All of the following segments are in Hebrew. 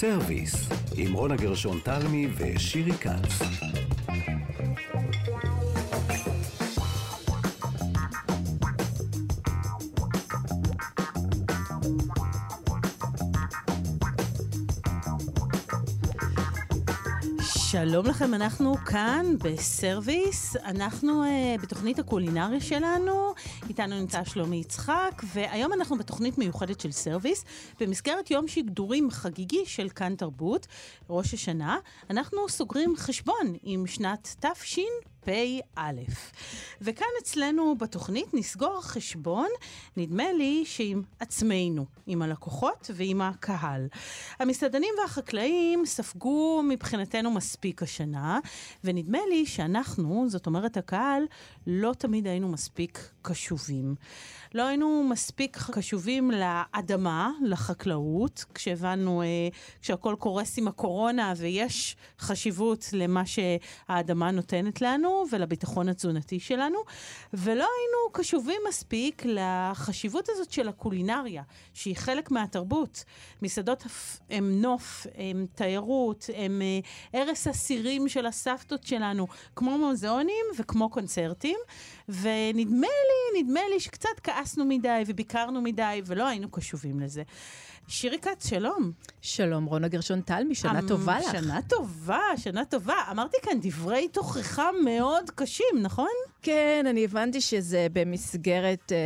סרוויס, עם רונה גרשון תלמי ושירי כץ. שלום לכם, אנחנו כאן בסרוויס, אנחנו אה, בתוכנית הקולינריה שלנו, איתנו נמצא שלומי יצחק, והיום אנחנו בתוכנית מיוחדת של סרוויס, במסגרת יום שידורים חגיגי של כאן תרבות, ראש השנה, אנחנו סוגרים חשבון עם שנת תש... פ"א. וכאן אצלנו בתוכנית נסגור חשבון, נדמה לי שעם עצמנו, עם הלקוחות ועם הקהל. המסעדנים והחקלאים ספגו מבחינתנו מספיק השנה, ונדמה לי שאנחנו, זאת אומרת הקהל, לא תמיד היינו מספיק קשובים. לא היינו מספיק קשובים לאדמה, לחקלאות, כשהבנו, אה, כשהכול קורס עם הקורונה ויש חשיבות למה שהאדמה נותנת לנו ולביטחון התזונתי שלנו, ולא היינו קשובים מספיק לחשיבות הזאת של הקולינריה, שהיא חלק מהתרבות. מסעדות הם נוף, הם תיירות, הם אה, ערש הסירים של הסבתות שלנו, כמו מוזיאונים וכמו קונצרטים, ונדמה לי, נדמה לי שקצת כעסנו מדי וביקרנו מדי ולא היינו קשובים לזה. שירי כץ, שלום. שלום, רונה גרשון תלמי, שנה אמ, טובה לך. שנה טובה, שנה טובה. אמרתי כאן דברי תוכחה מאוד קשים, נכון? כן, אני הבנתי שזה במסגרת אה,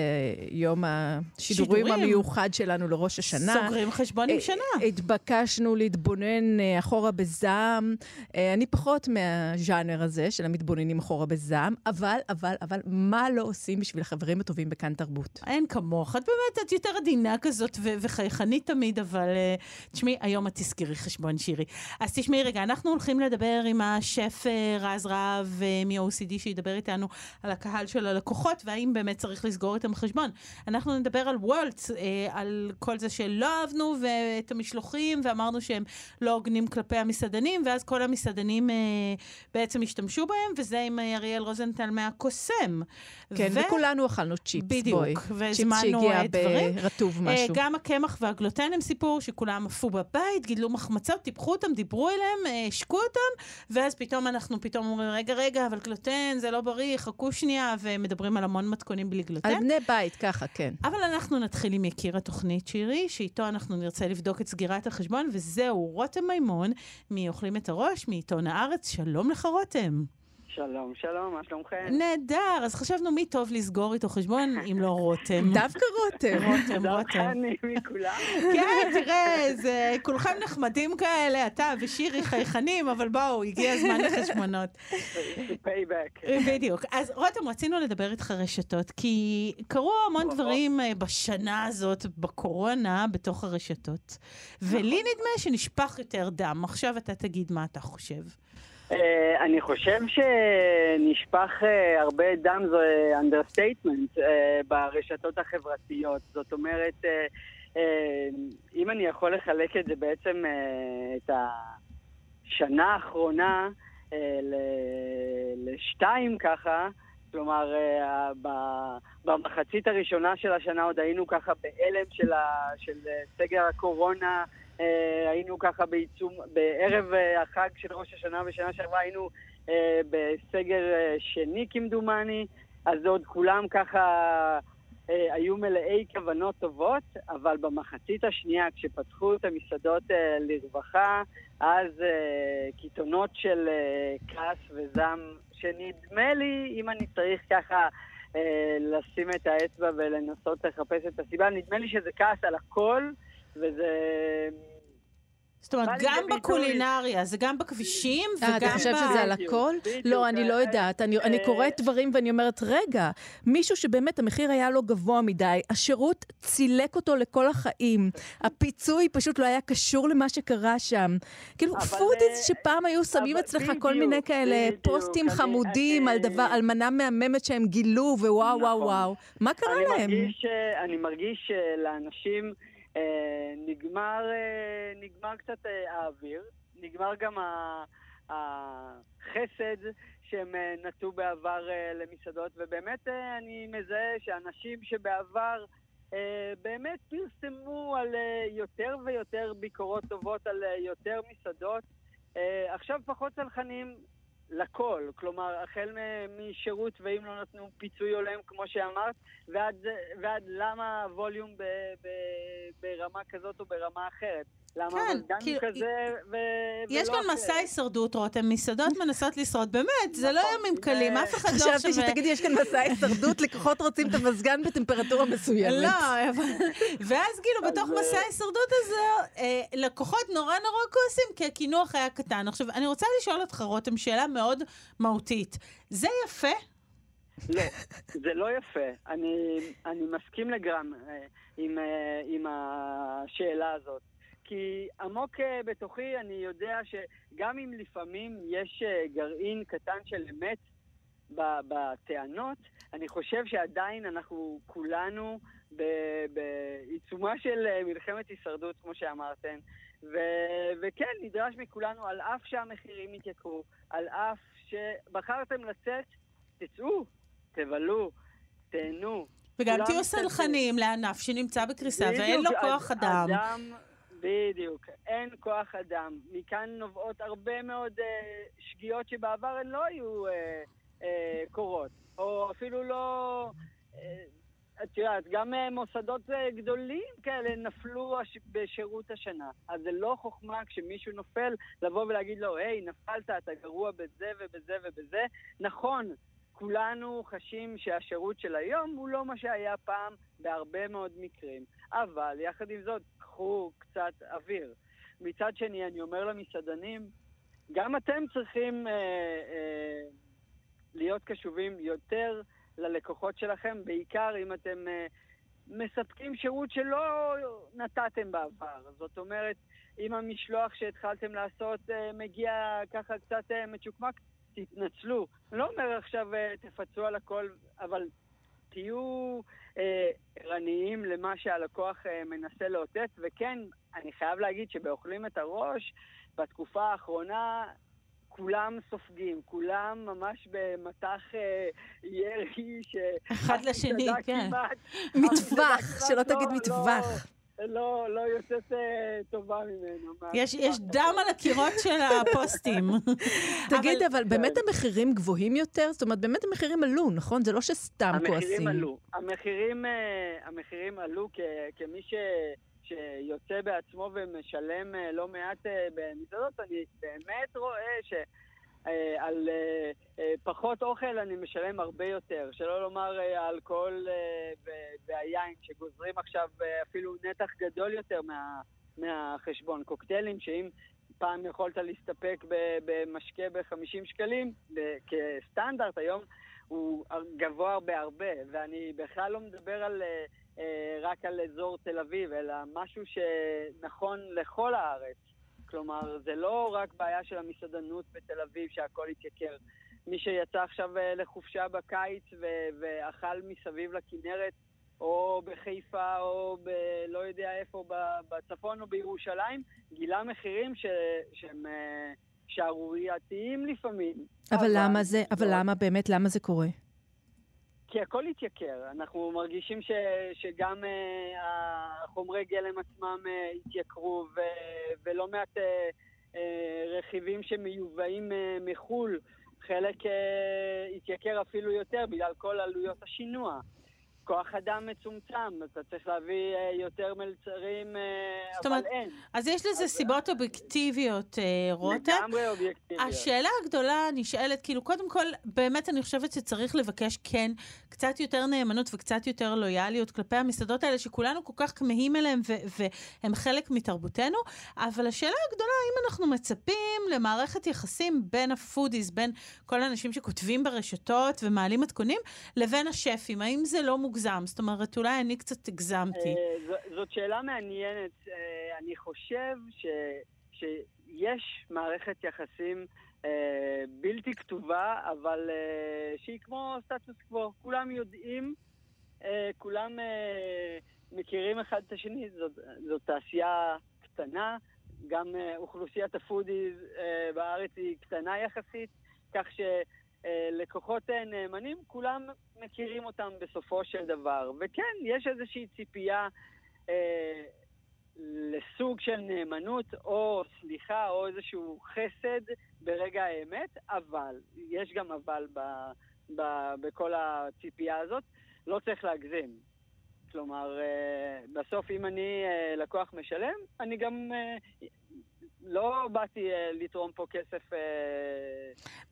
יום השידורים שידורים. המיוחד שלנו לראש השנה. סוגרים חשבון עם אה, שנה. התבקשנו להתבונן אה, אחורה בזעם. אה, אני פחות מהז'אנר הזה של המתבוננים אחורה בזעם, אבל, אבל, אבל, מה לא עושים בשביל החברים הטובים בכאן תרבות? אין כמוך. את באמת, את יותר עדינה כזאת וחייכנית תמיד, אבל uh, תשמעי, היום את תזכרי חשבון שירי. אז תשמעי רגע, אנחנו הולכים לדבר עם השף uh, רז רהב uh, מ-OCD שידבר איתנו על הקהל של הלקוחות, והאם באמת צריך לסגור איתם חשבון. אנחנו נדבר על וולט, uh, על כל זה שלא אהבנו ואת המשלוחים, ואמרנו שהם לא הוגנים כלפי המסעדנים, ואז כל המסעדנים uh, בעצם השתמשו בהם, וזה עם אריאל רוזנטל מהקוסם. כן, ו... וכולנו אכלנו צ'יפס, בדיוק, בואי. בדיוק, והזמנו דברים. ברטוב משהו. גם הקמח והגלוטן. להם סיפור שכולם עפו בבית, גידלו מחמצות, טיפחו אותם, דיברו אליהם, אה, השקו אותם, ואז פתאום אנחנו פתאום אומרים, רגע, רגע, אבל גלוטן זה לא בריא, חכו שנייה, ומדברים על המון מתכונים בלי גלוטן. על בני בית, ככה, כן. אבל אנחנו נתחיל עם יקיר התוכנית שירי, שאיתו אנחנו נרצה לבדוק את סגירת החשבון, וזהו, רותם מימון, מאוכלים את הראש, מעיתון הארץ. שלום לך, רותם. שלום, שלום, מה שלומכם? נהדר, אז חשבנו מי טוב לסגור איתו חשבון אם לא רותם. דווקא רותם. רותם, רותם. דווקא אני מכולם. כן, תראה, זה כולכם נחמדים כאלה, אתה ושירי חייכנים, אבל בואו, הגיע הזמן לחשבונות. payback. בדיוק. אז רותם, רצינו לדבר איתך רשתות, כי קרו המון דברים אה, בשנה הזאת, בקורונה, בתוך הרשתות. ולי נכון. נדמה שנשפך יותר דם. עכשיו אתה תגיד מה אתה חושב. אה, אני חושב שנשפך uh, הרבה דם זה understatement אה, ברשתות החברתיות. זאת אומרת, אם אני יכול לחלק את זה בעצם, את השנה האחרונה לשתיים ככה, כלומר, במחצית הראשונה של השנה עוד היינו ככה בהלם של, של סגר הקורונה. אה, היינו ככה בעיצום, בערב אה, החג של ראש השנה בשנה שעברה היינו אה, בסגר שני כמדומני, אז עוד כולם ככה היו מלאי כוונות טובות, אבל במחצית השנייה, כשפתחו את המסעדות לרווחה, אז קיתונות של כעס וזעם, שנדמה לי, אם אני צריך ככה לשים את האצבע ולנסות לחפש את הסיבה, נדמה לי שזה כעס על הכל. וזה זאת אומרת, גם בקולינריה, זה גם בכבישים וגם ב... אה, אתה חושב שזה על הכל? לא, אני לא יודעת. אני אה, קוראת דברים ואני אומרת, רגע, מישהו שבאמת המחיר היה לו גבוה מדי, השירות צילק אותו לכל החיים, הפיצוי פשוט לא היה קשור למה שקרה שם. כאילו, foodies אה, שפעם היו שמים אצלך כל מיני כאלה פוסטים חמודים על מנה מהממת שהם גילו, ווואו, וואו, נכון. וואו. מה קרה להם? אני מרגיש לאנשים... אה, נגמר, אה, נגמר קצת אה, האוויר, נגמר גם החסד שהם נטו בעבר למסעדות, ובאמת אני מזהה שאנשים שבעבר באמת פרסמו על יותר ויותר ביקורות טובות על יותר מסעדות. עכשיו פחות צלחנים לכל, כלומר, החל משירות ואם לא נתנו פיצוי הולם, כמו שאמרת, ועד, ועד למה הווליום ב, ב, ברמה כזאת או ברמה אחרת. למה כן, המזגן הוא כאילו, כזה ו, יש כאן אחרת. מסע הישרדות, רותם, מסעדות מנסות לשרוד, באמת, זה לא נכון, ימים קלים, אף אחד לא עכשיו... חשבתי שתגידי, יש כאן מסע הישרדות, לקוחות רוצים את המזגן בטמפרטורה מסוימת. לא, אבל... ואז כאילו בתוך מסע ההישרדות הזה, אה, לקוחות נורא נורא כועסים, כי הקינוח היה קטן. עכשיו, אני רוצה לשאול אותך, רותם, שאלה מאוד מהותית. זה יפה? לא, זה לא יפה. אני, אני מסכים עם, אה, עם השאלה הזאת. כי עמוק אה, בתוכי אני יודע שגם אם לפעמים יש אה, גרעין קטן של אמת בטענות, אני חושב שעדיין אנחנו כולנו בעיצומה של אה, מלחמת הישרדות, כמו שאמרתם. ו- וכן, נדרש מכולנו, על אף שהמחירים התייקרו, על אף שבחרתם לצאת, תצאו, תבלו, תהנו. וגם תהיו. סלחנים לענף שנמצא בקריסה ואין לו כוח אדם. אדם, בדיוק, אין כוח אדם. מכאן נובעות הרבה מאוד אה, שגיאות שבעבר הן לא היו אה, אה, קורות, או אפילו לא... אה, את יודעת, גם אה, מוסדות אה, גדולים כאלה נפלו הש... בשירות השנה. אז זה לא חוכמה כשמישהו נופל לבוא ולהגיד לו, היי, נפלת, אתה גרוע בזה ובזה ובזה. נכון, כולנו חשים שהשירות של היום הוא לא מה שהיה פעם בהרבה מאוד מקרים. אבל יחד עם זאת, קחו קצת אוויר. מצד שני, אני אומר למסעדנים, גם אתם צריכים אה, אה, להיות קשובים יותר ללקוחות שלכם, בעיקר אם אתם אה, מספקים שירות שלא נתתם בעבר. זאת אומרת, אם המשלוח שהתחלתם לעשות אה, מגיע ככה קצת אה, מצ'וקמק, תתנצלו. אני לא אומר עכשיו אה, תפצו על הכל, אבל תהיו אה, ערניים למה שהלקוח אה, מנסה לאותת, וכן, אני חייב להגיד שבאוכלים את הראש, בתקופה האחרונה כולם סופגים, כולם ממש במטח אה, ירי ש... אחד לשני, כן. מטווח, שלא תגיד לא- מטווח. לא, לא, לא יוצאת אה, טובה ממנו. יש, יש דם על הקירות של הפוסטים. תגיד, אבל באמת. המחירים גבוהים יותר? זאת אומרת, באמת המחירים עלו, נכון? זה לא שסתם כועסים. המחירים עלו. המחירים, אה, המחירים עלו כ, כמי ש, שיוצא בעצמו ומשלם אה, לא מעט אה, במסעדות, אני באמת רואה ש... אה, על אה, אה, פחות אוכל אני משלם הרבה יותר, שלא לומר האלכוהול והיין שגוזרים עכשיו אפילו נתח גדול יותר מה, מהחשבון. קוקטיילים שאם פעם יכולת להסתפק במשקה ב-50 שקלים כסטנדרט, היום הוא גבוה בהרבה, ואני בכלל לא מדבר על, רק על אזור תל אביב, אלא משהו שנכון לכל הארץ. כלומר, זה לא רק בעיה של המסעדנות בתל אביב שהכל התייקר. מי שיצא עכשיו אה, לחופשה בקיץ ו- ואכל מסביב לכנרת, או בחיפה, או ב... לא יודע איפה, בצפון או בירושלים, גילה מחירים ש... שהם אה, שערורייתיים לפעמים. אבל למה זה, אבל לא- למה באמת, למה זה קורה? כי הכל התייקר. אנחנו מרגישים ש, שגם uh, החומרי גלם עצמם uh, התייקרו, ו, ולא מעט uh, uh, רכיבים שמיובאים uh, מחו"ל, חלק uh, התייקר אפילו יותר בגלל כל עלויות השינוע. כוח אדם מצומצם, אתה צריך להביא uh, יותר מלצרים, uh, זאת אבל אומרת, אין. אז יש לזה סיבות אובייקטיביות, אה, רותם. לגמרי אובייקטיביות. השאלה הגדולה נשאלת, כאילו, קודם כל, באמת אני חושבת שצריך לבקש, כן, קצת יותר נאמנות וקצת יותר לויאליות כלפי המסעדות האלה, שכולנו כל כך כמהים אליהם והם חלק מתרבותנו, אבל השאלה הגדולה, האם אנחנו מצפים למערכת יחסים בין ה foodies, בין כל האנשים שכותבים ברשתות ומעלים מתכונים, לבין השפים, האם זה לא מוגזם? זאת אומרת, אולי אני קצת הגזמתי. אה, זאת שאלה מעניינת. אה, אני חושב ש, שיש מערכת יחסים אה, בלתי כתובה, אבל אה, שהיא כמו סטטוס קוו. כולם יודעים, אה, כולם אה, מכירים אחד את השני. זאת, זאת תעשייה קטנה, גם אה, אוכלוסיית ה foodies אה, בארץ היא קטנה יחסית, כך ש... אה, לקוחות אה, נאמנים, כולם מכירים אותם בסופו של דבר. וכן, יש איזושהי ציפייה אה, לסוג של נאמנות או סליחה או איזשהו חסד ברגע האמת, אבל, יש גם אבל ב, ב, בכל הציפייה הזאת, לא צריך להגזים. כלומר, אה, בסוף אם אני אה, לקוח משלם, אני גם אה, לא באתי אה, לתרום פה כסף אה,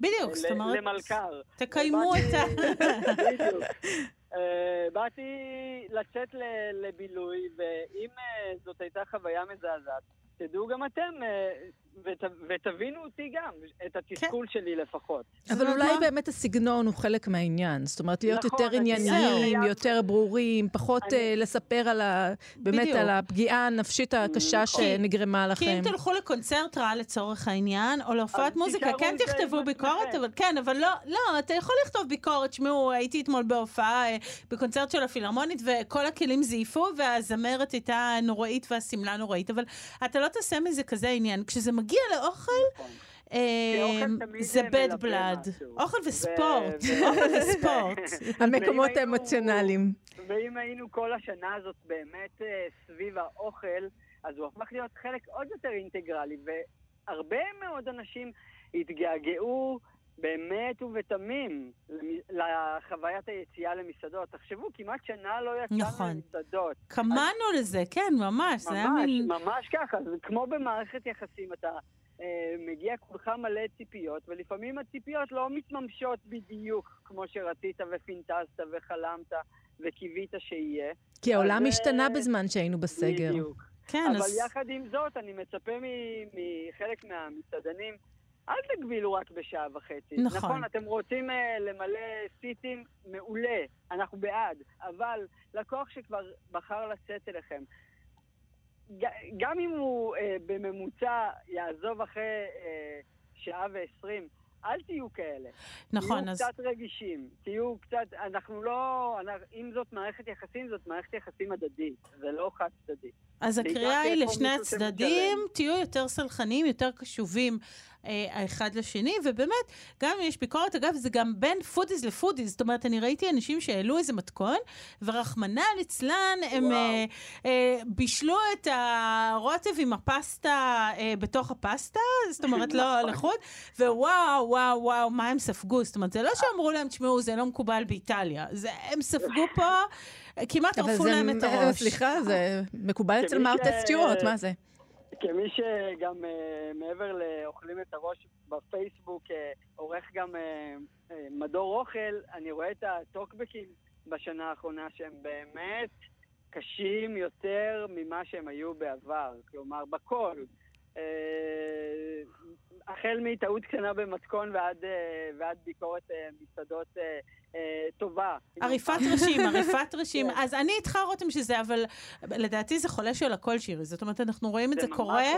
בדיוק, זאת אומרת, למלכ"ר. תקיימו את ה... בדיוק. אה, באתי לצאת לבילוי, ואם זאת הייתה חוויה מזעזעת, תדעו גם אתם, ות- ותבינו אותי גם, את התסכול כן. שלי לפחות. אבל זאת אולי מה? באמת הסגנון הוא חלק מהעניין. זאת אומרת, להיות נכון, יותר ענייניים. יותר ברורים, פחות אני- אה, לספר על ה... באמת בדיוק. על הפגיעה הנפשית הקשה נכון. שנגרמה כי לכם. אם תלכו לקונצרט רע לצורך העניין, או להופעת מוזיקה, כן תכתבו ביקורת. אבל כן, אבל לא, לא, אתה יכול לכתוב ביקורת, שמעו, הייתי אתמול בהופעה, אה, בקונצרט של הפילהרמונית, וכל הכלים זייפו, והזמרת הייתה נוראית והשמלה נוראית, אבל אתה לא תעשה מזה כזה עניין. כשזה מגיע לאוכל, נכון. אה, תמיד זה מלווה bad blood. אוכל וספורט, אוכל וספורט. המקומות האמוציונליים. ואם היינו כל השנה הזאת באמת אה, סביב האוכל, אז הוא הפך להיות חלק עוד יותר אינטגרלי, והרבה מאוד אנשים התגעגעו באמת ובתמים לחוויית היציאה למסעדות. תחשבו, כמעט שנה לא יצאנו נכון. למסעדות. קמנו לזה, כן, ממש, ממש, מין... ממש ככה. זה כמו במערכת יחסים, אתה אה, מגיע כולך מלא ציפיות, ולפעמים הציפיות לא מתממשות בדיוק כמו שרצית ופינטזת וחלמת וקיווית שיהיה. כי העולם אז, השתנה אה, בזמן שהיינו בסגר. בדיוק. כן, אבל אז... יחד עם זאת, אני מצפה מ- מחלק מהמסעדנים, אל תגבילו רק בשעה וחצי. נכון. נכון, אתם רוצים uh, למלא סיטים, מעולה, אנחנו בעד, אבל לקוח שכבר בחר לצאת אליכם, גם אם הוא uh, בממוצע יעזוב אחרי uh, שעה ועשרים, אל תהיו כאלה. נכון, תהיו אז... קצת רגישים, תהיו קצת, אנחנו לא, אנחנו, אם זאת מערכת יחסים, זאת מערכת יחסים הדדית, זה לא חד צדדי. אז הקריאה היא לשני הצדדים. תהיו יותר סלחניים, יותר קשובים האחד לשני, ובאמת, גם אם יש ביקורת, אגב, זה גם בין foodies ל foodies, זאת אומרת, אני ראיתי אנשים שהעלו איזה מתכון, ורחמנא ליצלן, הם. אה, אה, בישלו את הרוטב עם הפסטה אה, בתוך הפסטה, זאת אומרת, לא נכון. לחוד, ווואו, וואו, וואו, מה הם ספגו? זאת אומרת, זה לא שאמרו להם, תשמעו, זה לא מקובל באיטליה, זה, הם ספגו פה, כמעט ערפו להם את אה, הראש. סליחה, זה מקובל אצל מרתה סטיוארט, מה זה? כמי שגם אה, מעבר לאוכלים את הראש בפייסבוק, אה, עורך גם אה, מדור אוכל, אני רואה את הטוקבקים בשנה האחרונה שהם באמת קשים יותר ממה שהם היו בעבר. כלומר, בכל. החל מטעות קטנה במתכון ועד, אה, ועד ביקורת אה, מסעדות אה, טובה. עריפת ראשים, עריפת ראשים. כן. אז אני איתך, רותם, שזה, אבל לדעתי זה חולש על הכל, שירי. זאת אומרת, אנחנו רואים את זה קורה.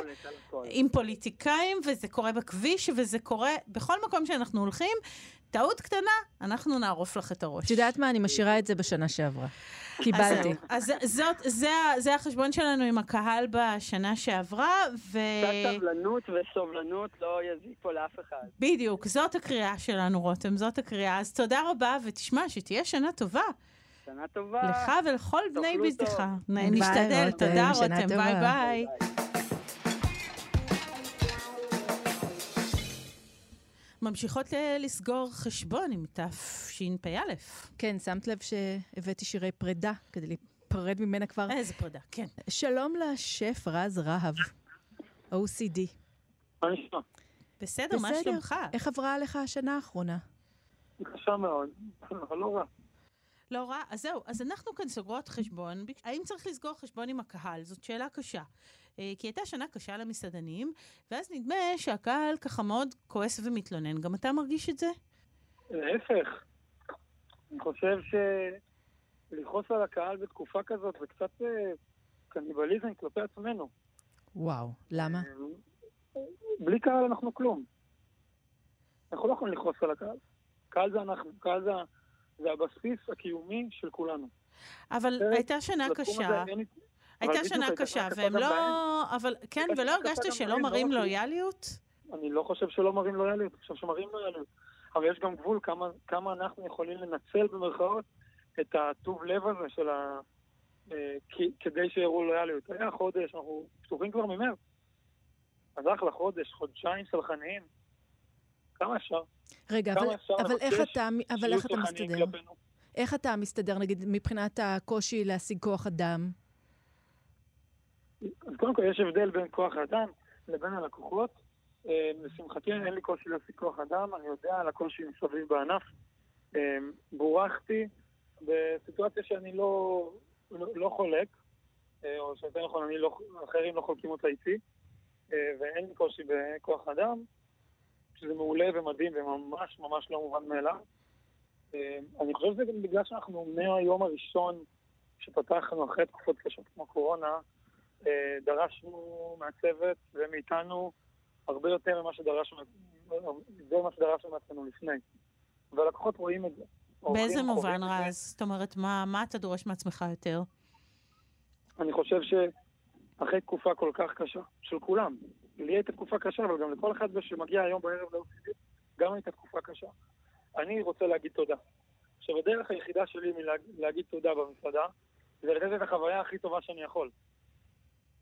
עם פוליטיקאים, וזה קורה בכביש, וזה קורה בכל מקום שאנחנו הולכים. טעות קטנה, אנחנו נערוף לך את הראש. את יודעת מה? אני משאירה את זה בשנה שעברה. קיבלתי. אז זאת, זה, זה החשבון שלנו עם הקהל בשנה שעברה, ו... קצת סבלנות וסובלנות לא יזיק פה לאף אחד. בדיוק, זאת הקריאה שלנו, רותם, זאת הקריאה. אז תודה רבה, ותשמע, שתהיה שנה טובה. שנה טובה. לך ולכל בני ביתך. נשתדל, רותם, תודה רותם. ביי ביי. ממשיכות לסגור חשבון עם תשפ"א. כן, שמת לב שהבאתי שירי פרידה כדי להיפרד ממנה כבר. איזה פרידה, כן. שלום לשף רז רהב, OCD. מה נשמע? בסדר, מה. שלומך? איך עברה עליך השנה האחרונה? קשה מאוד, אבל לא רע. לא רע. אז זהו, אז אנחנו כאן סוגרות חשבון. האם צריך לסגור חשבון עם הקהל? זאת שאלה קשה. אה, כי הייתה שנה קשה למסעדנים, ואז נדמה שהקהל ככה מאוד כועס ומתלונן. גם אתה מרגיש את זה? להפך. אני חושב שלכעוס על הקהל בתקופה כזאת זה קצת אה, קניבליזם כלפי עצמנו. וואו, למה? אה, בלי קהל אנחנו כלום. אנחנו לא יכולים לכעוס על הקהל. קהל זה אנחנו, קהל זה, זה הבסיס הקיומי של כולנו. אבל זה- הייתה שנה קשה. הייתה שנה קשה, והם לא... אבל כן, ולא הרגשת שלא לא מראים. לויאליות? אני לא חושב שלא מראים לויאליות, אני חושב שמראים לויאליות. אבל יש גם גבול כמה, כמה אנחנו יכולים לנצל במרכאות את הטוב לב הזה של ה... אה, כדי שיראו לויאליות. היה חודש, אנחנו פתוחים כבר ממרץ. אז אחלה חודש, חודשיים סלחניים. כמה אפשר? רגע, אבל, אבל איך אתה, אבל איך אתה מסתדר? כלפינו? איך אתה מסתדר, נגיד, מבחינת הקושי להשיג כוח אדם? אז קודם כל, יש הבדל בין כוח האדם לבין הלקוחות. אה, לשמחתי אין לי קושי להשיג כוח אדם, אני יודע על הקושי מסביב בענף. אה, בורחתי בסיטואציה שאני לא, לא, לא חולק, אה, או שיותר נכון, לא, אחרים לא חולקים אותה איתי, ואין קושי בכוח אדם, שזה מעולה ומדהים וממש ממש לא מובן מאליו. אני חושב שזה גם בגלל שאנחנו מהיום הראשון שפתחנו אחרי תקופות קשות כמו קורונה, דרשנו מהצוות ומאיתנו הרבה יותר ממה שדרשנו, זה מה שדרשנו מעצמנו לפני. והלקוחות רואים את זה. באיזה מובן רז? זאת אומרת, מה, מה אתה דורש מעצמך יותר? אני חושב שאחרי תקופה כל כך קשה, של כולם, לי הייתה תקופה קשה, אבל גם לכל אחד שמגיע היום בערב ל-OCD, גם הייתה תקופה קשה. אני רוצה להגיד תודה. עכשיו, הדרך היחידה שלי מלהגיד תודה במסעדה, זה לתת את החוויה הכי טובה שאני יכול.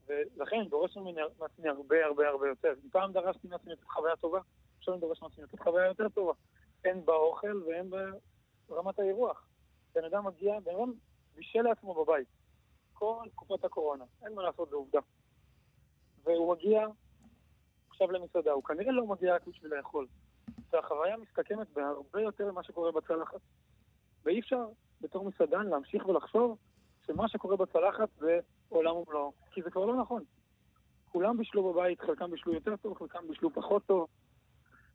ולכן דורש מעצמי הרבה הרבה הרבה יותר. אם פעם דרשתי מעצמי לתת חוויה טובה, עכשיו אני דורש מעצמי לתת חוויה יותר טובה. הן באוכל והן ברמת האירוח. בן אדם מגיע, בן אדם בישל לעצמו בבית. כל תקופת הקורונה, אין מה לעשות, זו עובדה. והוא מגיע עכשיו למסעדה, הוא כנראה לא מגיע רק בשביל לאכול. והחוויה מסתכמת בהרבה יותר ממה שקורה בצלחת. ואי אפשר בתור מסעדן להמשיך ולחשוב שמה שקורה בצלחת זה עולם ומלואו, כי זה כבר לא נכון. כולם בישלו בבית, חלקם בישלו יותר טוב, חלקם בישלו פחות טוב,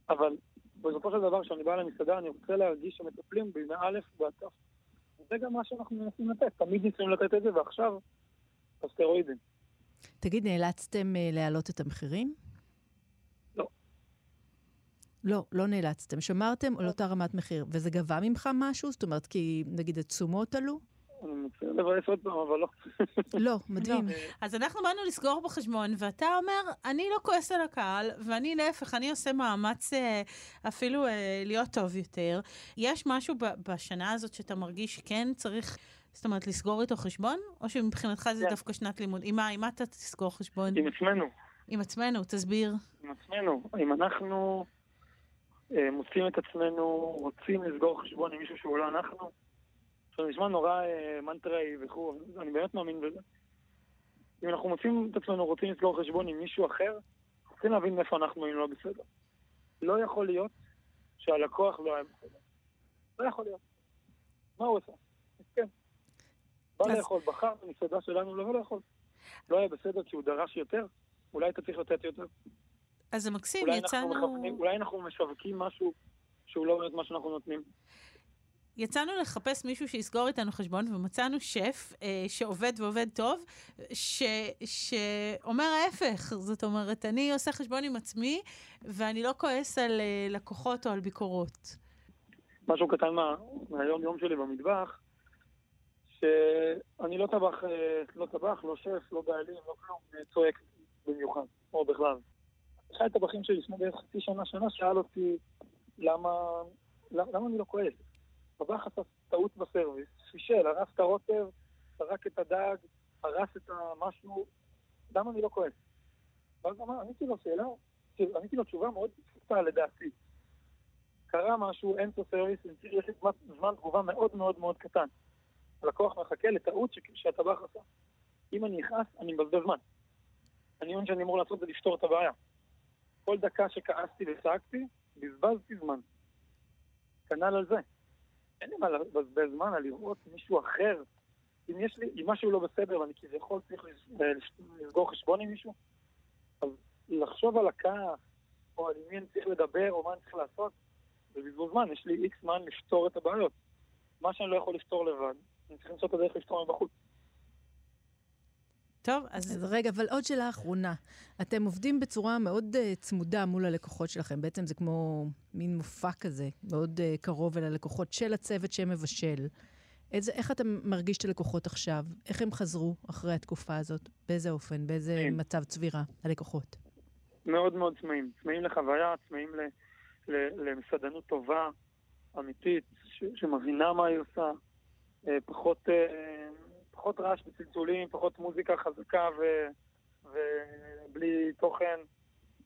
אבל בסופו של דבר, כשאני בא למסעדה, אני רוצה להרגיש שמטפלים בי מאלף ועד תף. זה גם מה שאנחנו מנסים לתת, תמיד ניסינו לתת את זה, ועכשיו, הסטרואידים. תגיד, נאלצתם uh, להעלות את המחירים? לא. לא, לא נאלצתם. שמרתם על אותה רמת מחיר, וזה גבה ממך משהו? זאת אומרת, כי נגיד התשומות עלו? אני מצטער לבאס עוד פעם, אבל לא. לא, מדהים. לא. אז אנחנו באנו לסגור בחשבון, ואתה אומר, אני לא כועס על הקהל, ואני להפך, אני עושה מאמץ אה, אפילו אה, להיות טוב יותר. יש משהו בשנה הזאת שאתה מרגיש שכן צריך... זאת אומרת, לסגור איתו חשבון? או שמבחינתך זה כן. דווקא שנת לימוד? עם מה, עם מה אתה תסגור חשבון? עם עצמנו. עם עצמנו, תסביר. עם עצמנו. אם אנחנו אה, מוצאים את עצמנו, רוצים לסגור חשבון עם מישהו שהוא לא אנחנו, עכשיו, נשמע נורא אה, מנטראי וכו', אני באמת מאמין בזה. אם אנחנו מוצאים את עצמנו רוצים לסגור חשבון עם מישהו אחר, צריכים להבין מאיפה אנחנו אם לא בסדר. לא יכול להיות שהלקוח לא היה בסדר. לא יכול להיות. מה הוא עושה? כן. בא. לאכול, בחר במסעדה שלנו לא לאכול. לא היה בסדר כי הוא דרש יותר, אולי אתה צריך לתת יותר. אז זה מקסים, יצאנו... אולי אנחנו משווקים משהו שהוא לא באמת מה שאנחנו נותנים. יצאנו לחפש מישהו שיסגור איתנו חשבון, ומצאנו שף אה, שעובד ועובד טוב, ש, שאומר ההפך. זאת אומרת, אני עושה חשבון עם עצמי, ואני לא כועס על אה, לקוחות או על ביקורות. משהו קטן מה, מהיום-יום שלי במטבח, שאני לא טבח, אה, לא טבח, לא שף, לא בעלים, לא כלום, אה, צועק במיוחד, או בכלל. אחד הטבחים שלי לפני בערך חצי שנה, שנה, שאל אותי למה, למה אני לא כועס. טבח עשה טעות בסרוויס, פישל, הרס את הרוטב, זרק את הדג, הרס את המשהו, למה אני לא כועס? ואז אמר, עניתי לו שאלה, עניתי לו תשובה מאוד פשוטה לדעתי. קרה משהו, אין פה סרוויס, יש לי זמן תגובה מאוד מאוד מאוד קטן. הלקוח מחכה לטעות שהטבח עשה. אם אני אכעס, אני מבזבז זמן. אני אומר שאני אמור לעשות זה לפתור את הבעיה. כל דקה שכעסתי וצעקתי, בזבזתי זמן. כנ"ל על זה. אין לי מה לבזבז זמן על לראות מישהו אחר. אם יש לי, אם משהו לא בסדר ואני כביכול צריך לסגור חשבון עם מישהו, אז לחשוב על הכעס, או על מי אני צריך לדבר, או מה אני צריך לעשות, זה בזבוז זמן, יש לי איקס זמן לפתור את הבעיות. מה שאני לא יכול לפתור לבד, אני צריך למצוא את הדרך לפתור מבחוץ. טוב, אז... אז רגע, אבל עוד שאלה אחרונה. אתם עובדים בצורה מאוד uh, צמודה מול הלקוחות שלכם. בעצם זה כמו מין מופע כזה, מאוד uh, קרוב אל הלקוחות של הצוות שמבשל. איזה, איך אתה מרגיש את הלקוחות עכשיו? איך הם חזרו אחרי התקופה הזאת? באיזה אופן? באיזה צמאים. מצב צבירה, הלקוחות? מאוד מאוד צמאים. צמאים לחוויה, צמאים ל- למסעדנות טובה, אמיתית, ש- שמבינה מה היא עושה, אה, פחות, אה, פחות רעש וצלצולים, פחות מוזיקה חזקה ו- ובלי תוכן,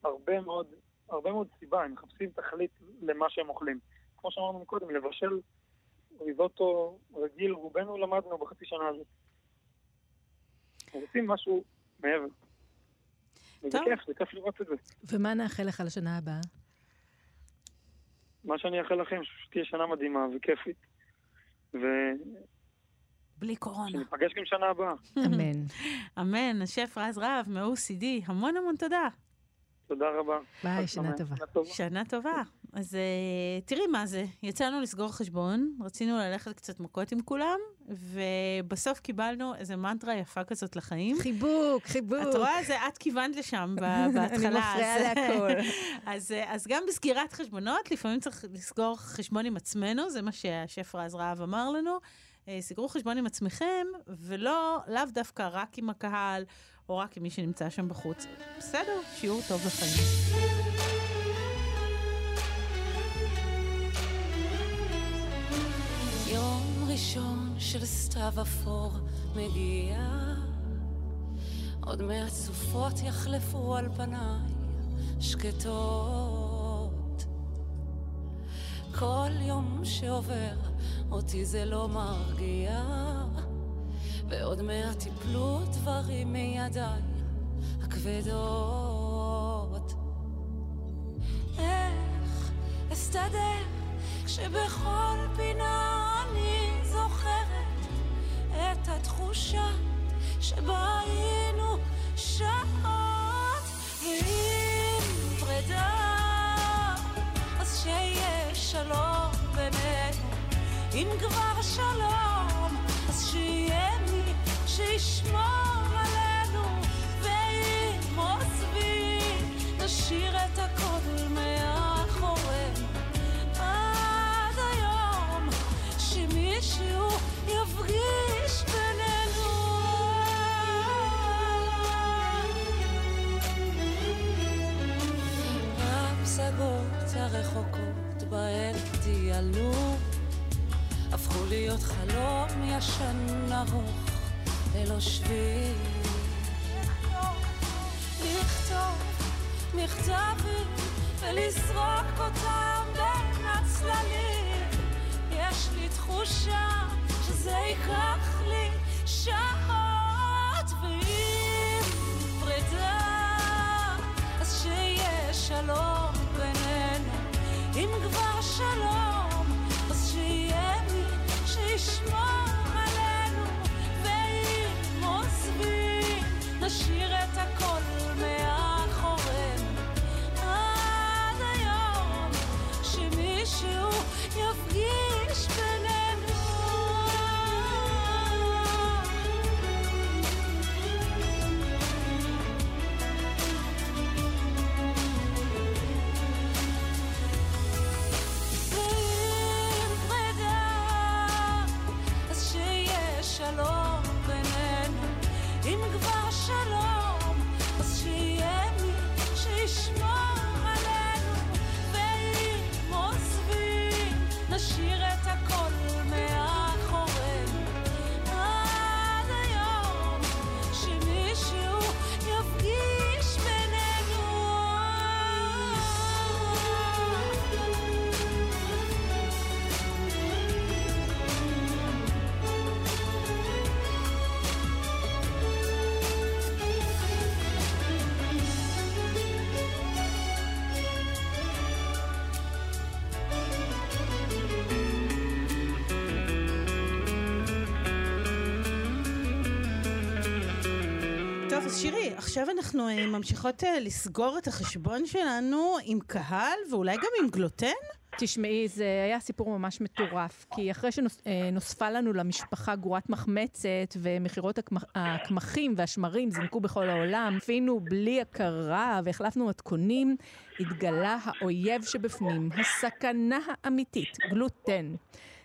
הרבה מאוד, הרבה מאוד סיבה, הם מחפשים תכלית למה שהם אוכלים. כמו שאמרנו קודם, לבשל ריזוטו רגיל, רובנו למדנו בחצי שנה הזאת. רוצים משהו מעבר. וזה טוב. כיף, זה כיף לראות את זה. ומה נאחל לך לשנה הבאה? מה שאני אאחל לכם, שתהיה שנה מדהימה וכיפית. ושניפגש בלי קורונה. גם שנה הבאה. אמן. אמן, השף רז רהב מ-OCD, המון המון תודה. תודה רבה. ביי, שנה טובה. שנה טובה. אז uh, תראי מה זה, יצאנו לסגור חשבון, רצינו ללכת קצת מכות עם כולם, ובסוף קיבלנו איזה מנטרה יפה כזאת לחיים. חיבוק, חיבוק. את רואה? זה את כיוונת לשם בהתחלה. אני מפריעה אז- להכל. אז, אה, אז גם בסגירת חשבונות, לפעמים צריך לסגור חשבון עם עצמנו, זה מה שהשף רז רהב אמר לנו. אה, סגרו חשבון עם עצמכם, ולא, לאו דווקא רק עם הקהל, או רק עם מי שנמצא שם בחוץ. בסדר, שיעור טוב לחיים. יום ראשון של סתיו אפור מגיע, עוד מעט סופות יחלפו על פניי שקטות. כל יום שעובר אותי זה לא מרגיע, ועוד מעט יפלו דברים מידיי הכבדות. איך אסתדר כשבכל פינה אני זוכרת את התחושה שבה היינו שעות אם כבר שלום אז שיהיה מי שישמור עלינו ואם עוזבים נשאיר את הכל מאחורינו עד היום שמישהו יפגיש בינינו. הפסגות הרחוקות בהן טיילנו הפכו להיות חלום ישן ארוך ללא שביל. לכתוב מכתבים ולזרוק אותם בין הצללים. יש לי תחושה שזה ייקח לי שעות ואם פרידה אז שיהיה שלום בינינו. אם כבר שלום שישמור עלינו את הכל מאחורינו עכשיו אנחנו אה, ממשיכות אה, לסגור את החשבון שלנו עם קהל, ואולי גם עם גלוטן? תשמעי, זה היה סיפור ממש מטורף, כי אחרי שנוספה לנו למשפחה גורת מחמצת ומכירות הקמח- הקמחים והשמרים זינקו בכל העולם, פינו בלי הכרה והחלפנו מתכונים, התגלה האויב שבפנים, הסכנה האמיתית, גלוטן.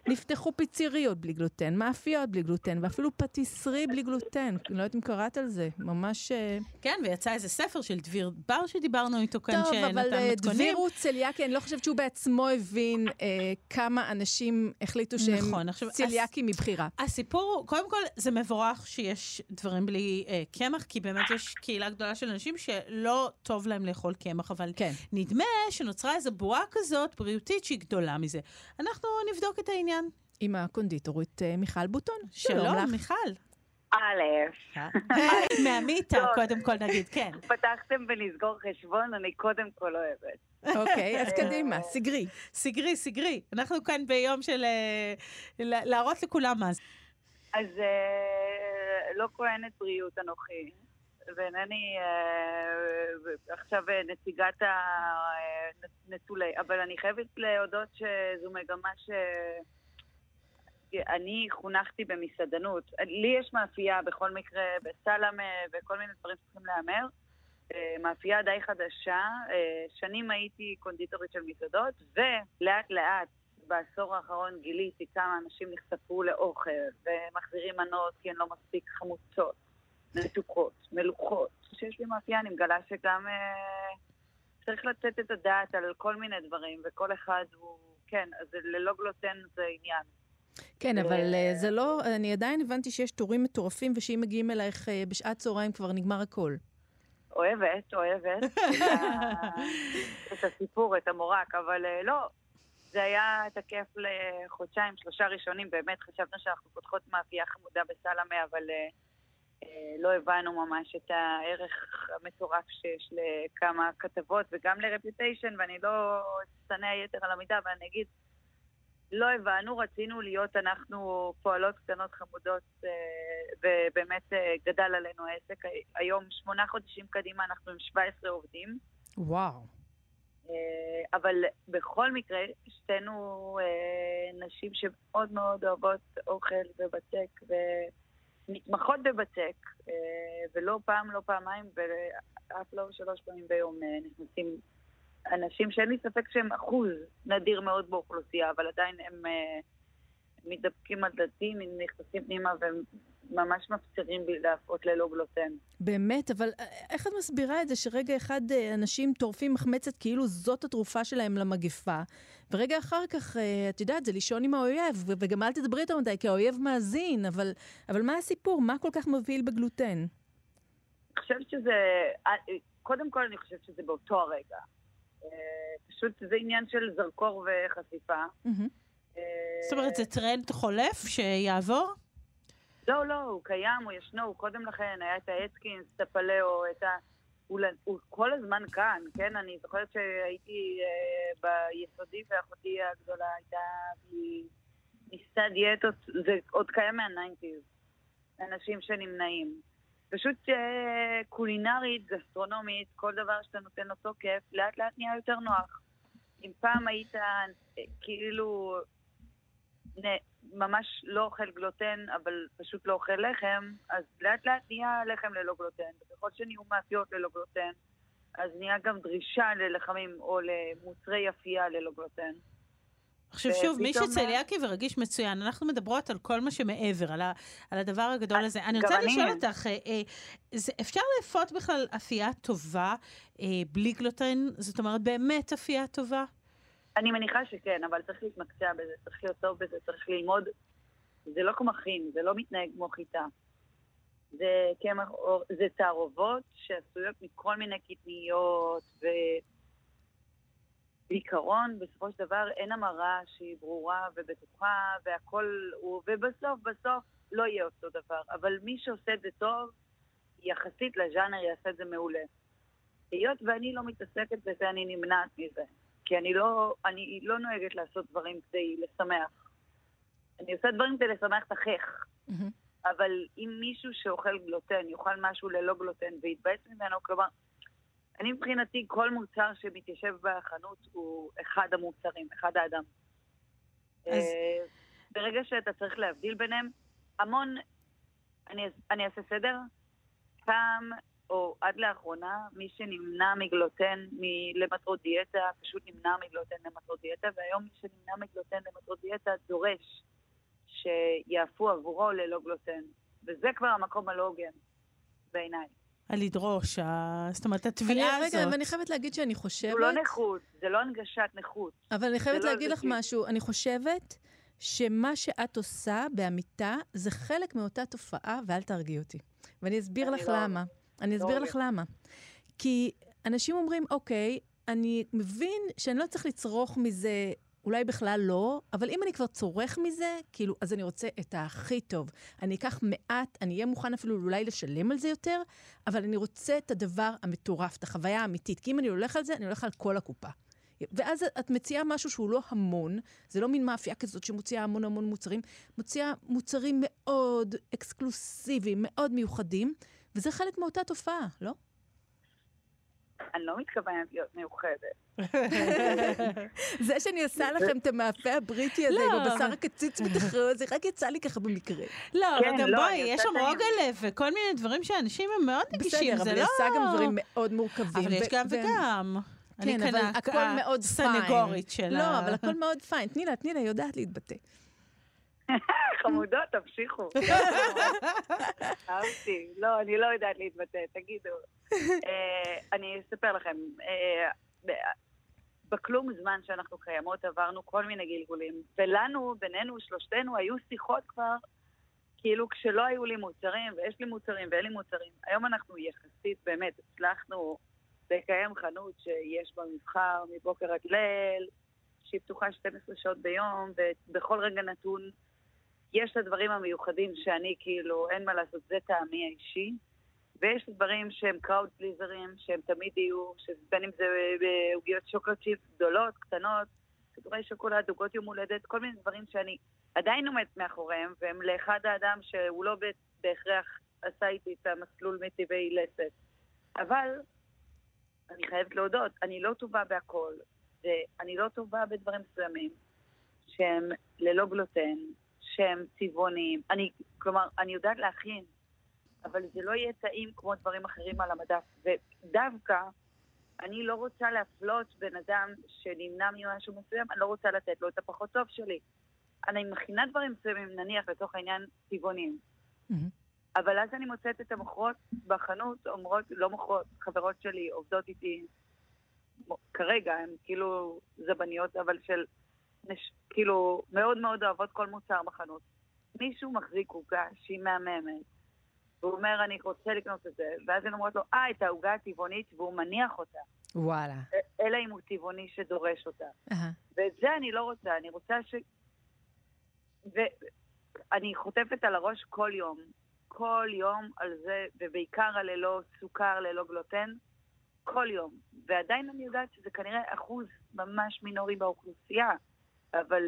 נפתחו פיצריות בלי גלוטן, מאפיות בלי גלוטן, ואפילו פטיסרי בלי גלוטן. אני לא יודעת אם קראת על זה, ממש... אה, כן, ויצא איזה ספר של דביר בר שדיברנו איתו כאן, טוב, שנתן אבל אה, מתכונים. דביר הוא צליאקי, אני לא חושבת שהוא בעצמו הבין אה, כמה אנשים החליטו שהם נכון, עכשיו, צליאקים מבחירה. הסיפור, קודם כל, זה מבורך שיש דברים בלי אה, קמח, כי באמת יש קהילה גדולה של אנשים שלא טוב להם לאכול קמח, אבל כן. נדמה שנוצרה איזו בועה כזאת בריאותית שהיא גדולה מזה. אנחנו נבדוק את העניין. עם הקונדיטורית אה, מיכל בוטון. שלום, לך. מיכל. א', מהמיטה. קודם כל נגיד, כן. פתחתם בלסגור חשבון, אני קודם כל אוהבת. אוקיי, אז קדימה, סגרי. סגרי, סגרי. אנחנו כאן ביום של אה, להראות לכולם מה זה. אז אה, לא כהנת בריאות אנוכי, ואינני אה, עכשיו אה, נציגת הנטולי, אבל אני חייבת להודות שזו מגמה ש... אני חונכתי במסעדנות. לי יש מאפייה בכל מקרה, בסלמה וכל מיני דברים שצריכים להיאמר. אה, מאפייה די חדשה. אה, שנים הייתי קונדיטורית של מסעדות, ולאט לאט בעשור האחרון גיליתי כמה אנשים נחשפו לאוכל ומחזירים מנות כי הן לא מספיק חמוצות, מתוקות, מלוכות. כשיש לי מאפייה אני מגלה שגם אה, צריך לתת את הדעת על כל מיני דברים, וכל אחד הוא, כן, אז ללא גלוטן זה עניין. כן, אבל אה, זה לא, אני עדיין הבנתי שיש תורים מטורפים, ושאם מגיעים אלייך אה, בשעת צהריים כבר נגמר הכל. אוהבת, אוהבת את הסיפור, את המורק, אבל אה, לא, זה היה תקף לחודשיים, שלושה ראשונים, באמת חשבנו שאנחנו פותחות מאפייה חמודה בסלמה, אבל לא הבנו ממש את הערך המטורף שיש לכמה כתבות, וגם לרפיוטיישן, ואני לא אצטנע יתר על המידה, ואני אגיד, לא הבנו, רצינו להיות אנחנו פועלות קטנות חמודות, אה, ובאמת אה, גדל עלינו העסק. היום, שמונה חודשים קדימה, אנחנו עם 17 עובדים. וואו. אה, אבל בכל מקרה, שתינו נשים שמאוד מאוד אוהבות אוכל ובצק, ומתמחות בבצק, ולא פעם, לא פעמיים, ואף לא שלוש פעמים ביום נכנסים אנשים שאין לי ספק שהם אחוז נדיר מאוד באוכלוסייה, אבל עדיין הם אה, מתדפקים על דלתים, הם נכנסים פנימה וממש מפצירים בי להפות ללא גלוטן. באמת, אבל אה, איך את מסבירה את זה שרגע אחד אה, אנשים טורפים מחמצת כאילו זאת התרופה שלהם למגפה, ורגע אחר כך, את יודעת, זה לישון עם האויב, וגם אל תדברי יותר מדי, כי האויב מאזין, אבל, אבל מה הסיפור? מה כל כך מבהיל בגלוטן? אני חושבת שזה, קודם כל אני חושבת שזה באותו הרגע. אה, פשוט זה עניין של זרקור וחשיפה. אה, זאת אומרת, זה טרנד חולף שיעבור? לא, לא, הוא קיים, הוא ישנו, הוא קודם לכן, היה את האטקינס, את הפליאו, את ה... הוא, כל הזמן כאן, כן? אני זוכרת שהייתי אה, ביסודי ואחותי הגדולה הייתה, היא ניסתה דיאטות, זה עוד קיים מה nineties. אנשים שנמנעים. פשוט אה, קולינרית, גסטרונומית, כל דבר שאתה נותן לו תוקף, לאט לאט נהיה יותר נוח. אם פעם היית אה, כאילו נ- ממש לא אוכל גלוטן, אבל פשוט לא אוכל לחם, אז לאט לאט נהיה לחם ללא גלוטן. וככל שנהיו מאפיות ללא גלוטן, אז נהיה גם דרישה ללחמים או למוצרי אפייה ללא גלוטן. עכשיו שוב, מי שצליאקי ורגיש מצוין, אנחנו מדברות על כל מה שמעבר, על, ה, על הדבר הגדול אה, הזה. אני רוצה. לשאול אותך, אה, אה, זה, אפשר לאפות בכלל אפייה טובה אה, בלי גלוטן? זאת אומרת, באמת אפייה טובה? אני מניחה שכן, אבל צריך להתמקצע בזה, צריך להיות טוב בזה, צריך ללמוד. זה לא כמו חין, זה לא מתנהג כמו חיטה. זה קמח, אור- זה תערובות שעשויות מכל מיני קטניות, ובעיקרון, בסופו של דבר, אין המרה שהיא ברורה ובטוחה, והכל הוא... ובסוף, בסוף, לא יהיה אותו דבר. אבל מי שעושה את זה טוב, יחסית לז'אנר יעשה את זה מעולה. היות ואני לא מתעסקת בזה, אני נמנעת מזה. כי אני לא, אני לא נוהגת לעשות דברים כדי לשמח. אני עושה דברים כדי לשמח את החייך. אבל אם מישהו שאוכל גלוטן יאכל משהו ללא גלוטן ויתבאס ממנו, כלומר, אני מבחינתי כל מוצר שמתיישב בחנות הוא אחד המוצרים, אחד האדם. אז- אה, ברגע שאתה צריך להבדיל ביניהם, המון, אני, אני אעשה סדר, פעם או עד לאחרונה, מי שנמנע מגלוטן מ- למטרות דיאטה, פשוט נמנע מגלוטן למטרות דיאטה, והיום מי שנמנע מגלוטן למטרות דיאטה דורש שיאפו עבורו ללא גלוטן. וזה כבר המקום הלא הוגן, בעיניי. הלדרוש, ה- זאת אומרת, אני, התביעה הזאת. רגע, ואני חייבת להגיד שאני חושבת... הוא לא נכות, זה לא הנגשת נכות. אבל אני חייבת זה לא להגיד לך איזושהי- משהו. אני חושבת שמה שאת עושה באמיתה זה חלק מאותה תופעה, ואל תרגיעי אותי. ואני אסביר אני לך לא- למה. אני אסביר לא לך למה. כי אנשים אומרים, אוקיי, אני מבין שאני לא צריך לצרוך מזה, אולי בכלל לא, אבל אם אני כבר צורך מזה, כאילו, אז אני רוצה את הכי טוב. אני אקח מעט, אני אהיה מוכן אפילו אולי לשלם על זה יותר, אבל אני רוצה את הדבר המטורף, את החוויה האמיתית. כי אם אני הולך על זה, אני הולך על כל הקופה. ואז את מציעה משהו שהוא לא המון, זה לא מין מאפייה כזאת שמוציאה המון המון מוצרים, מוציאה מוצרים מאוד אקסקלוסיביים, מאוד מיוחדים, וזה חלק מאותה תופעה, לא? אני לא מתכוונת להיות מיוחדת. זה שאני עושה לכם את המאפה הבריטי הזה לא, עם הבשר אבל- הקציץ בתחרו, זה רק יצא לי ככה במקרה. לא, כן, אבל גם לא, בואי, יש שם. רוגלב וכל מיני דברים שאנשים הם מאוד נגישים, בסדר, זה אבל לא... היא עושה גם דברים מאוד מורכבים. אבל יש גם וגם. אני כן, אבל כאן הכל מאוד פיין. הסנגורית של לא. אבל הכל מאוד פיין. תני לה, תני לה, היא יודעת להתבטא. חמודות, תמשיכו. אהבתי. לא, אני לא יודעת להתבטא, תגידו. אה, אני אספר לכם. אה, בכלום זמן שאנחנו קיימות עברנו כל מיני גלגולים, ולנו, בינינו, שלושתנו, היו שיחות כבר, כאילו כשלא היו לי מוצרים, ויש לי מוצרים ואין לי מוצרים. היום אנחנו יחסית, באמת, הצלחנו לקיים חנות שיש בה מבחר מבוקר עד ליל, שהיא פתוחה 12 שעות ביום, ובכל רגע נתון יש את הדברים המיוחדים שאני כאילו, אין מה לעשות, זה טעמי האישי. ויש דברים שהם קראוד פליזרים, שהם תמיד יהיו, בין אם זה בעוגיות שוקולד צ'יפ גדולות, קטנות, כדורי שוקולד, עוגות יום הולדת, כל מיני דברים שאני עדיין עומדת מאחוריהם, והם לאחד האדם שהוא לא בהכרח עשה איתי את המסלול מטבעי לסת. אבל אני חייבת להודות, אני לא טובה בהכל, ואני לא טובה בדברים מסוימים שהם ללא גלוטן, שהם צבעוניים. אני, כלומר, אני יודעת להכין, אבל זה לא יהיה טעים כמו דברים אחרים על המדף. ודווקא, אני לא רוצה להפלות בן אדם שנמנע ממשהו מסוים, אני לא רוצה לתת לו את הפחות טוב שלי. אני מכינה דברים מסוימים, נניח לצורך העניין צבעונים. אבל אז אני מוצאת את המוכרות בחנות, אומרות, לא מוכרות, חברות שלי עובדות איתי, כרגע הן כאילו זבניות, אבל של, נש, כאילו, מאוד מאוד אוהבות כל מוצר בחנות. מישהו מחזיק עוגה שהיא מהממת, והוא אומר, אני רוצה לקנות את זה, ואז הן אומרות לו, אה, את העוגה הטבעונית, והוא מניח אותה. וואלה. אלא אם הוא טבעוני שדורש אותה. אהה. ואת זה אני לא רוצה, אני רוצה ש... ואני חוטפת על הראש כל יום, כל יום על זה, ובעיקר על ללא סוכר, ללא גלוטן, כל יום. ועדיין אני יודעת שזה כנראה אחוז ממש מינורי באוכלוסייה, אבל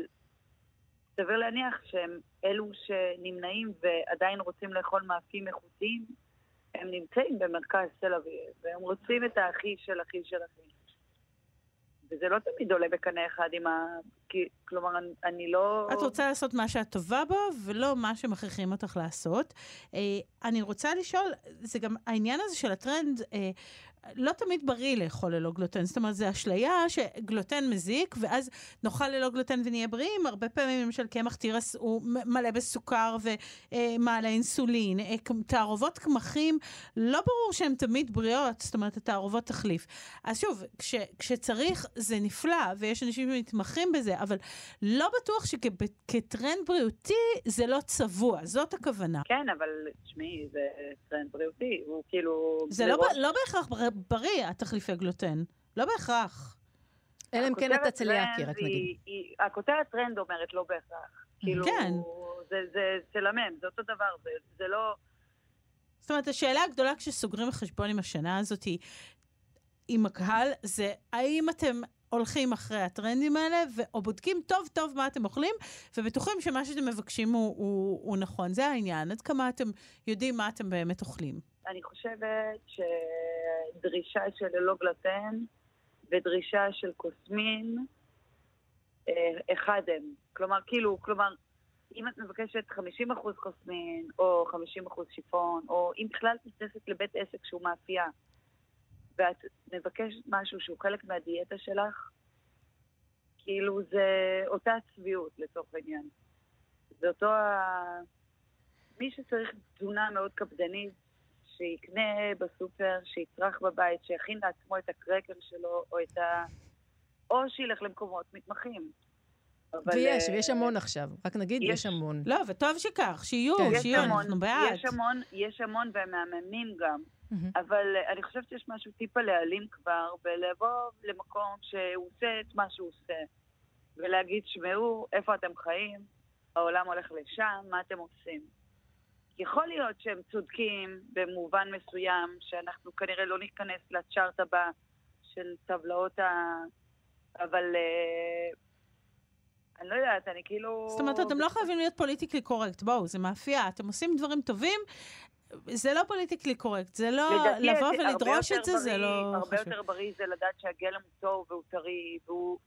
סביר להניח שהם אלו שנמנעים ועדיין רוצים לאכול מאפים איכותיים, הם נמצאים במרכז תל אביב, והם רוצים את האחי של אחי של אחי. וזה לא תמיד עולה בקנה אחד עם ה... כי, כלומר, אני, אני לא... את רוצה לעשות מה שאת טובה בו, ולא מה שמכריחים אותך לעשות. אה, אני רוצה לשאול, זה גם העניין הזה של הטרנד, אה, לא תמיד בריא לאכול ללא גלוטן. זאת אומרת, זו אשליה שגלוטן מזיק, ואז נאכל ללא גלוטן ונהיה בריאים. הרבה פעמים, למשל, קמח תירס הוא מלא בסוכר ומעלה אינסולין. אה, תערובות קמחים, לא ברור שהן תמיד בריאות, זאת אומרת, התערובות תחליף. אז שוב, כש, כשצריך זה נפלא, ויש אנשים שמתמחים בזה, אבל לא בטוח שכטרנד בריאותי זה לא צבוע, זאת הכוונה. כן, אבל תשמעי, זה טרנד בריאותי, הוא כאילו... זה לא, לא בהכרח בריא, התחליפי גלוטן. לא בהכרח. אלא אם כן אתה צליאקי, רק נגיד. הכותרת טרנד אומרת לא בהכרח. כאילו, כן. זה, זה צלמם, זה אותו דבר, זה, זה לא... זאת אומרת, השאלה הגדולה כשסוגרים חשבון עם השנה הזאת היא, עם הקהל, זה האם אתם הולכים אחרי הטרנדים האלה, ו- או בודקים טוב טוב מה אתם אוכלים, ובטוחים שמה שאתם מבקשים הוא, הוא, הוא נכון. זה העניין, עד כמה אתם יודעים מה אתם באמת אוכלים. אני חושבת שדרישה של ללא גלוטן ודרישה של קוסמין, אה, אחד הם. כלומר, כאילו, כלומר, אם את מבקשת 50% חוסמין, או 50% שיפון, או אם בכלל את נכנסת לבית עסק שהוא מאפייה, ואת מבקשת משהו שהוא חלק מהדיאטה שלך, כאילו זה אותה צביעות לצורך העניין. זה אותו ה... מי שצריך תזונה מאוד קפדנית, שיקנה בסופר, שיצרך בבית, שיכין לעצמו את הקרקר שלו, או את ה... או שילך למקומות מתמחים. אבל, ויש, אה, ויש המון עכשיו. רק נגיד, יש, יש. המון. לא, וטוב שכך, שיהיו, כן. יש שיהיו, המון, אנחנו בעד. יש המון, יש המון והם מהממים גם. מהמם. אבל אה, אני חושבת שיש משהו טיפה להעלים כבר, ולבוא למקום שהוא עושה את מה שהוא עושה, ולהגיד, שמעו, איפה אתם חיים, העולם הולך לשם, מה אתם עושים? יכול להיות שהם צודקים במובן מסוים, שאנחנו כנראה לא ניכנס ל chart הבא של טבלאות ה... אבל אה, אני לא יודעת, אני כאילו... זאת אומרת, אתם לא חייבים להיות politically correct, בואו, זה מאפייה, אתם עושים דברים טובים, זה לא politically correct, זה לא לבוא ולדרוש את זה, זה בריא- לא הרבה חשוב. יותר בריא זה לדעת שהגלם הוא טוב והוא טרי, והוא...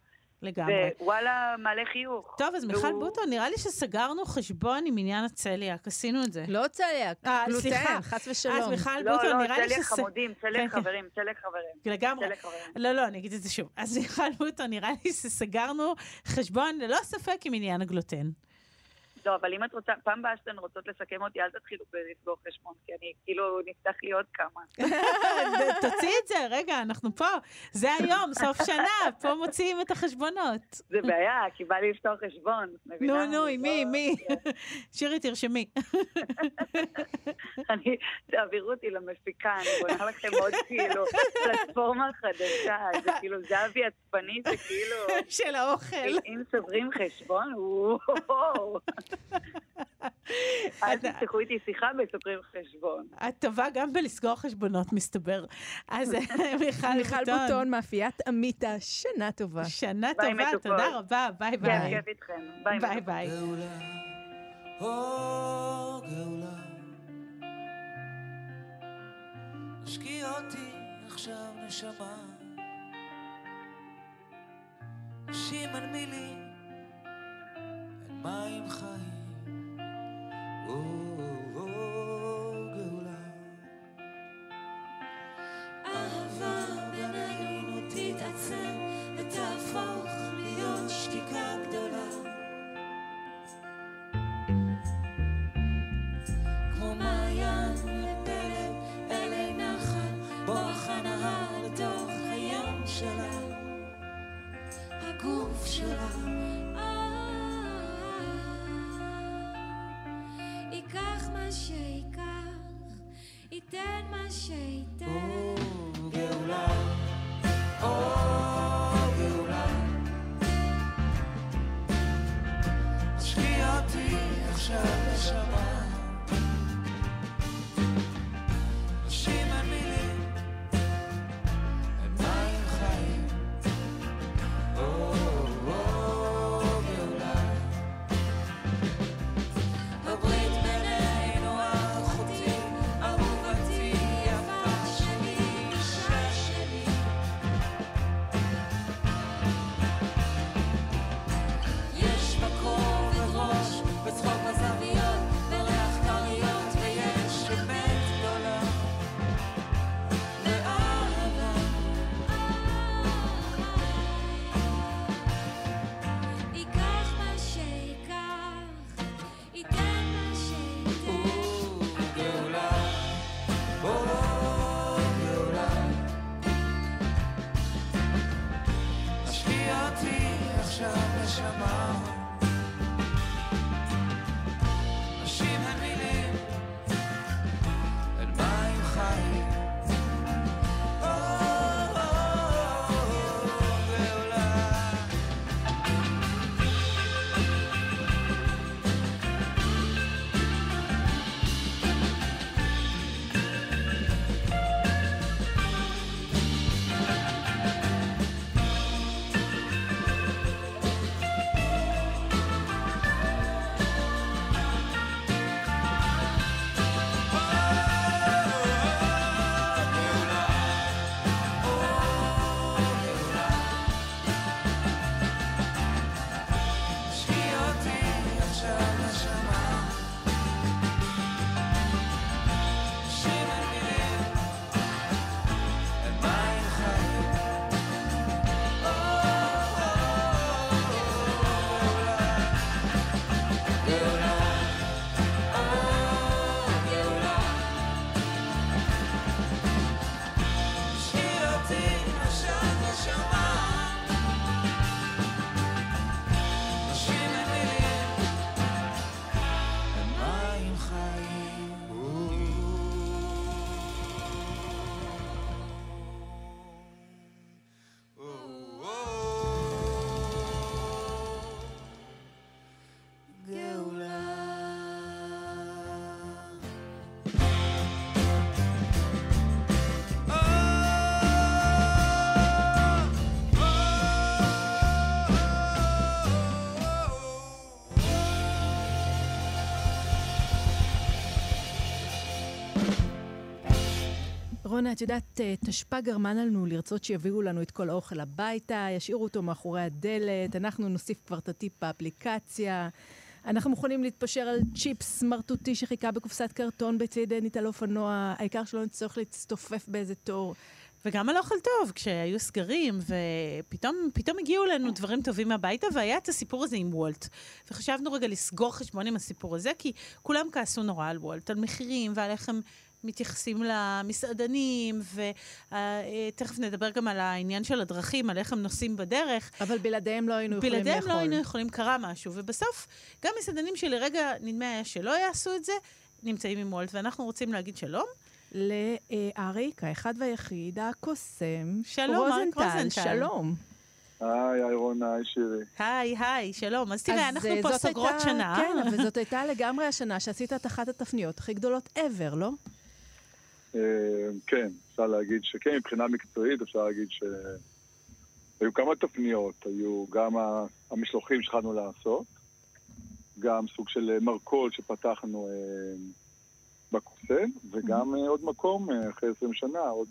לגמרי. ווואלה, מעלה חיוך. טוב, אז מיכל והוא- בוטו, נראה לי שסגרנו חשבון עם עניין הצליאק, עשינו את זה. לא צליאק, אה, גלוטן, סליחה. חס ושלום. אז מיכל לא, בוטו, לא, נראה לי צליאק שס... חמודים, כן, צליאק כן. חברים, צליאק חברים. לגמרי. צליאק חברים. לא, לא, אני אגיד את זה שוב. אז מיכל בוטו, נראה לי שסגרנו חשבון ללא ספק עם עניין הגלוטן. לא, אבל אם את רוצה, פעם הבאה שאתן רוצות לסכם אותי, אל תתחילו בלסגור חשבון, כי אני, כאילו, נפתח לי עוד כמה. תוציאי את זה, רגע, אנחנו פה. זה היום, סוף שנה, פה מוציאים את החשבונות. זה בעיה, כי בא לי לפתוח חשבון? נו, נו, עם לא- מי, עם מי? שירי, תרשמי. אני, תעבירו אותי למפיקה, אני בונה לכם עוד כאילו פלטפורמה חדשה, זה כאילו זהבי עצבני, זה כאילו, של האוכל. אם סוגרים חשבון, וואו. אל תפתחו איתי שיחה וסוגרים חשבון. את טובה גם בלסגור חשבונות, מסתבר. אז מיכל, מיכל בוטון, מאפיית עמיתה, שנה טובה. שנה ביי, טובה, מתוקות. תודה רבה, ביי ביי. כיף איתכם. ביי, ביי מתוקות. ביי. גאולה, השקיע אותי עכשיו נשמה, נשים על מילים, אין מים חיים, או, או, רונה, את יודעת, אה, תשפ"א גרמה לנו לרצות שיביאו לנו את כל האוכל הביתה, ישאירו אותו מאחורי הדלת, אנחנו נוסיף כבר את הטיפ באפליקציה. אנחנו מוכנים להתפשר על צ'יפס סמרטוטי שחיכה בקופסת קרטון בצד עינית על אופנוע, העיקר שלא נצטרך להצטופף באיזה תור. וגם על אוכל טוב, כשהיו סגרים, ופתאום פתאום הגיעו אלינו דברים טובים הביתה, והיה את הסיפור הזה עם וולט. וחשבנו רגע לסגור חשבון עם הסיפור הזה, כי כולם כעסו נורא על וולט, על מחירים ועל איך הם מתייחסים למסעדנים, ותכף נדבר גם על העניין של הדרכים, על איך הם נוסעים בדרך. אבל בלעדיהם לא היינו יכולים לאכול. בלעדיהם לא היינו יכולים, קרה משהו. ובסוף, גם מסעדנים שלרגע נדמה היה שלא יעשו את זה, נמצאים עם וולט, ואנחנו רוצים להגיד שלום. לאריק, האחד והיחיד, הקוסם, שלום, אריק רוזנטל. שלום. היי, איירון, היי, שירי. היי, היי, שלום. אז תראה, אז, אנחנו אה, פה זאת סוגרות הייתה- שנה. כן, אבל זאת הייתה לגמרי השנה שעשית את אחת התפניות הכי גדולות ever, לא? אה, כן, אפשר להגיד שכן, מבחינה מקצועית אפשר להגיד שהיו כמה תפניות, היו גם המשלוחים שהתחלנו לעשות, גם סוג של אה, מרכול שפתחנו אה, בקוסם, וגם אה, עוד מקום אה, אחרי 20 שנה, עוד...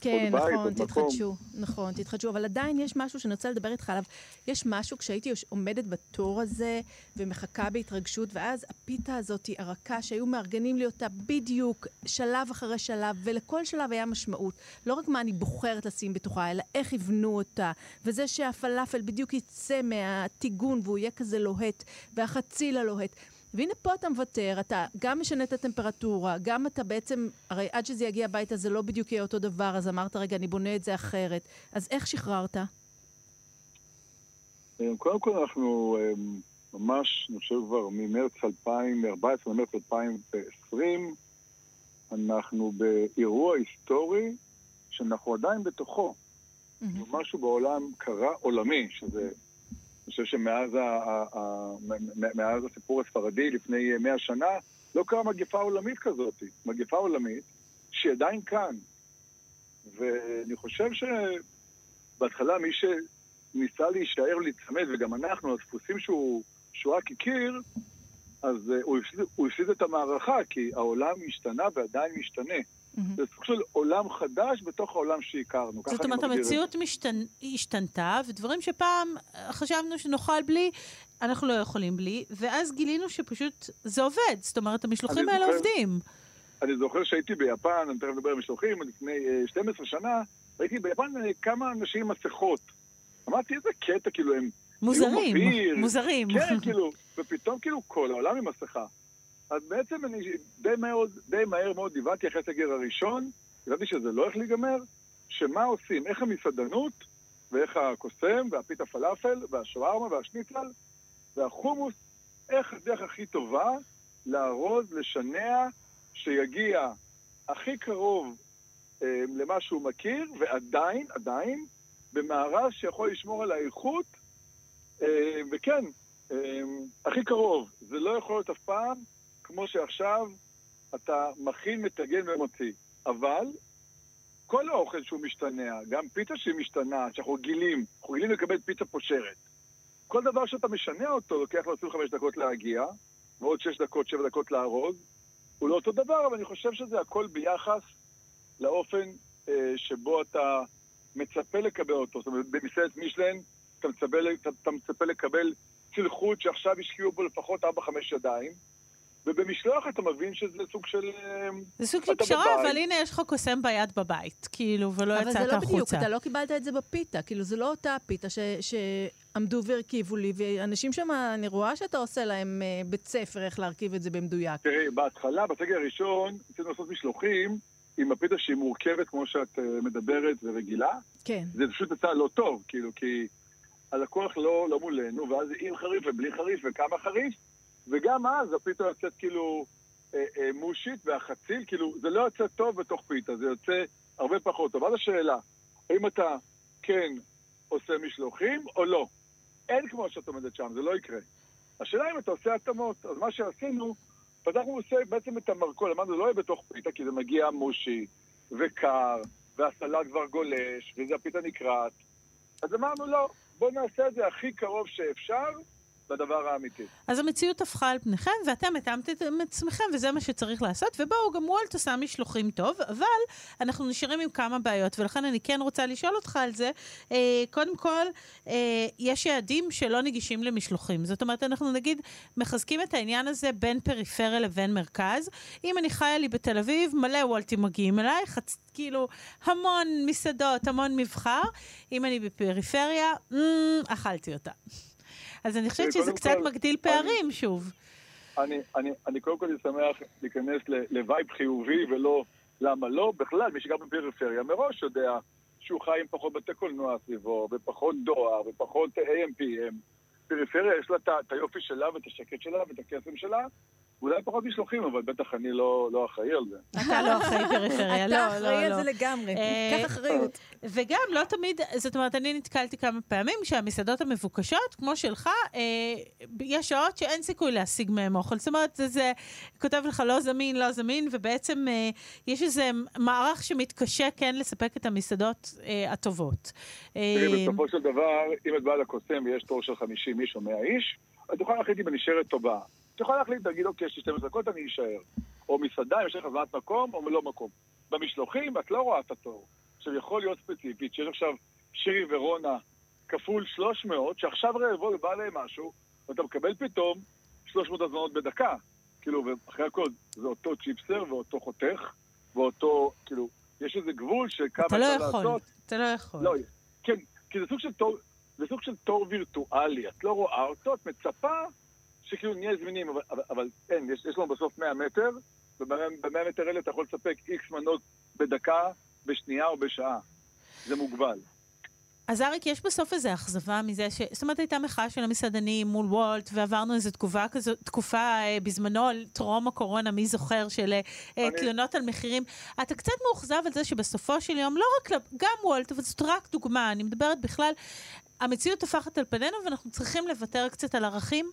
כן, בית, נכון, עוד מקום. תתחדשו. נכון, תתחדשו. אבל עדיין יש משהו שאני רוצה לדבר איתך עליו. יש משהו, כשהייתי עומדת בתור הזה ומחכה בהתרגשות, ואז הפיתה הזאת, הרכה, שהיו מארגנים לי אותה בדיוק שלב אחרי שלב, ולכל שלב היה משמעות. לא רק מה אני בוחרת לשים בתוכה, אלא איך יבנו אותה. וזה שהפלאפל בדיוק יצא מהטיגון והוא יהיה כזה לוהט, והחציל הלוהט. והנה פה אתה מוותר, אתה גם משנה את הטמפרטורה, גם אתה בעצם, הרי עד שזה יגיע הביתה זה לא בדיוק יהיה אותו דבר, אז אמרת, רגע, אני בונה את זה אחרת. אז איך שחררת? אה, קודם כל אנחנו אה, ממש, אני חושב כבר ממרץ 2014 למרץ 2020, אנחנו באירוע היסטורי שאנחנו עדיין בתוכו. משהו בעולם קרה עולמי, שזה, חושב שמאז ה, ה, ה, מ- מאז הסיפור הספרדי לפני אה, 100 שנה, לא קרה מגפה עולמית כזאת. מגפה עולמית שהיא עדיין כאן. ואני חושב שבהתחלה מי שניסה להישאר ולהיצמד, וגם אנחנו, הדפוסים שהוא, שהוא רק הכיר, אז uh, הוא, הפסיד, הוא הפסיד את המערכה, כי העולם השתנה ועדיין משתנה. זה סוג של עולם חדש בתוך העולם שהכרנו. זאת אומרת. המציאות משתנ... השתנתה, ודברים שפעם אה, חשבנו שנאכל בלי, אנחנו לא יכולים בלי, ואז גילינו שפשוט זה עובד. זאת אומרת, המשלוחים האלה זוכר- עובדים. אני זוכר שהייתי ביפן, אני תכף מדבר על משלוחים, לפני אה, 12 שנה, ראיתי ביפן אה, כמה אנשים עם מסכות. אמרתי, איזה קטע, כאילו, הם... מוזרים. מוזרים. כן, כאילו, ופתאום כאילו כל העולם עם מסכה. אז בעצם אני די, מאוד, די מהר מאוד הבנתי אחרי הסגר הראשון, הבנתי שזה לא הולך להיגמר, שמה עושים, איך המסעדנות, ואיך הקוסם, והפיתה פלאפל, והשווארמה, והשניצל, והחומוס, איך הדרך הכי טובה לארוז, לשנע, שיגיע הכי קרוב אה, למה שהוא מכיר, ועדיין, עדיין, במארז שיכול לשמור על האיכות, אה, וכן, אה, הכי קרוב. זה לא יכול להיות אף פעם כמו שעכשיו אתה מכין, מטגן ומוציא. אבל כל האוכל שהוא משתנע, גם פיתה שהיא משתנה, שאנחנו רגילים, אנחנו רגילים לקבל פיתה פושרת. כל דבר שאתה משנה אותו, לוקח לו 25 דקות להגיע, ועוד 6 דקות, 7 דקות לארוז, הוא לא אותו דבר, אבל אני חושב שזה הכל ביחס לאופן אה, שבו אתה מצפה לקבל אותו. זאת אומרת, במסעדת מישלן אתה מצפה, אתה, אתה מצפה לקבל צלחות שעכשיו השקיעו בו לפחות 4-5 ידיים, ובמשלוח אתה מבין שזה סוג של... אה, זה סוג של פשרה, בבית. אבל הנה יש לך קוסם ביד בבית, כאילו, ולא אבל יצאת זה לא בדיוק, החוצה. אתה לא קיבלת את זה בפיתה. כאילו, זה לא אותה פיתה ש- שעמדו והרכיבו לי, ואנשים שם, אני רואה שאתה עושה להם אה, בית ספר איך להרכיב את זה במדויק. תראי, בהתחלה, בסגר הראשון, רצינו לעשות משלוחים עם הפיתה שהיא מורכבת כמו שאת אה, מדברת ורגילה. כן. זה פשוט יצא לא טוב, כאילו, כי הלקוח לא, לא מולנו, ואז עם חריף ובלי חריף וכמה חריף, וגם אז הפיתה יוצאת כאילו אה, אה, מושית והחציל, כאילו, זה לא יוצא טוב בתוך פיתה, זה יוצא הרבה פחות טוב. אז השאלה, האם אתה כן עושה משלוחים או לא? אין כמו שאת עומדת שם, זה לא יקרה. השאלה אם אתה עושה התאמות. אז מה שעשינו, פתחנו עושה בעצם את המרכול, אמרנו, זה לא יהיה בתוך פיתה, כי זה מגיע מושי וקר, והסלט כבר גולש, וזה הפיתה נקרעת. אז אמרנו, לא, בואו נעשה את זה הכי קרוב שאפשר בדבר האמיתי. אז המציאות הפכה על פניכם, ואתם התאמתם את עצמכם, וזה מה שצריך לעשות. ובואו, גם וולט עושה משלוחים טוב, אבל אנחנו נשארים עם כמה בעיות, ולכן אני כן רוצה לשאול אותך על זה. אה, קודם כל, אה, יש יעדים שלא נגישים למשלוחים. זאת אומרת, אנחנו נגיד מחזקים את העניין הזה בין פריפריה לבין מרכז. אם אני חיה לי בתל אביב, מלא וולטים מגיעים אליי, חצ... כאילו, המון מסעדות, המון מבחר. אם אני בפריפריה, mm, אכלתי אותה. אז אני חושבת שזה קצת מגדיל פערים, שוב. אני, אני, אני קודם כל שמח להיכנס ל vibe חיובי ולא למה לא. בכלל, מי שגר בפריפריה מראש יודע שהוא חי עם פחות בתי קולנוע סביבו, ופחות דואר, ופחות AM/PM. פריפריה יש לה את היופי שלה ואת השקט שלה ואת הקסם שלה. אולי פחות משלוחים, אבל בטח אני לא, לא אחראי על זה. אתה לא אחראי פריפריה, לא, אתה לא, אחראי לא. על זה לגמרי. אה, קח אחריות. וגם, לא תמיד, זאת אומרת, אני נתקלתי כמה פעמים שהמסעדות המבוקשות, כמו שלך, אה, יש שעות שאין סיכוי להשיג מהם אוכל. זאת אומרת, זה, זה כותב לך לא זמין, לא זמין, ובעצם אה, יש איזה מערך שמתקשה כן לספק את המסעדות הטובות. בסופו של דבר, אם את באה לקוסם ויש תור של 50 איש או 100 איש, את יכולה להחליט אם אני נשארת או באה. את יכולה להחליט, להגיד, אוקיי, יש לי 12 דקות, אני אשאר. או מסעדה, אם יש לך הזמנת מקום או לא מקום. במשלוחים, את לא רואה את התור. עכשיו, יכול להיות ספציפית שיש עכשיו שירי ורונה כפול 300, שעכשיו רעבו ובא להם משהו, ואתה מקבל פתאום 300 הזמנות בדקה. כאילו, ואחרי הכל, זה אותו צ'יפסר ואותו חותך, ואותו, כאילו, יש איזה גבול שכמה אתה לא יכול, לעשות. אתה לא יכול. לא, כן, כי זה סוג של תור, זה סוג של תור וירטואלי, את לא רואה אותו, את מצפה שכאילו נהיה זמינים, אבל, אבל, אבל אין, יש, יש לנו בסוף 100 מטר, וב-100 מטר האלה אתה יכול לספק איקס מנות בדקה, בשנייה או בשעה. זה מוגבל. אז אריק, יש בסוף איזו אכזבה מזה ש... זאת אומרת, הייתה מחאה של המסעדנים מול וולט, ועברנו איזו תגובה כזו, תקופה אה, בזמנו, טרום הקורונה, מי זוכר, של אה, אני- תלונות על מחירים. אתה קצת מאוכזב על זה שבסופו של יום, לא רק, גם וולט, אבל זאת רק דוגמה, אני מדברת בכלל, המציאות טופחת על פנינו ואנחנו צריכים לוותר קצת על ערכים?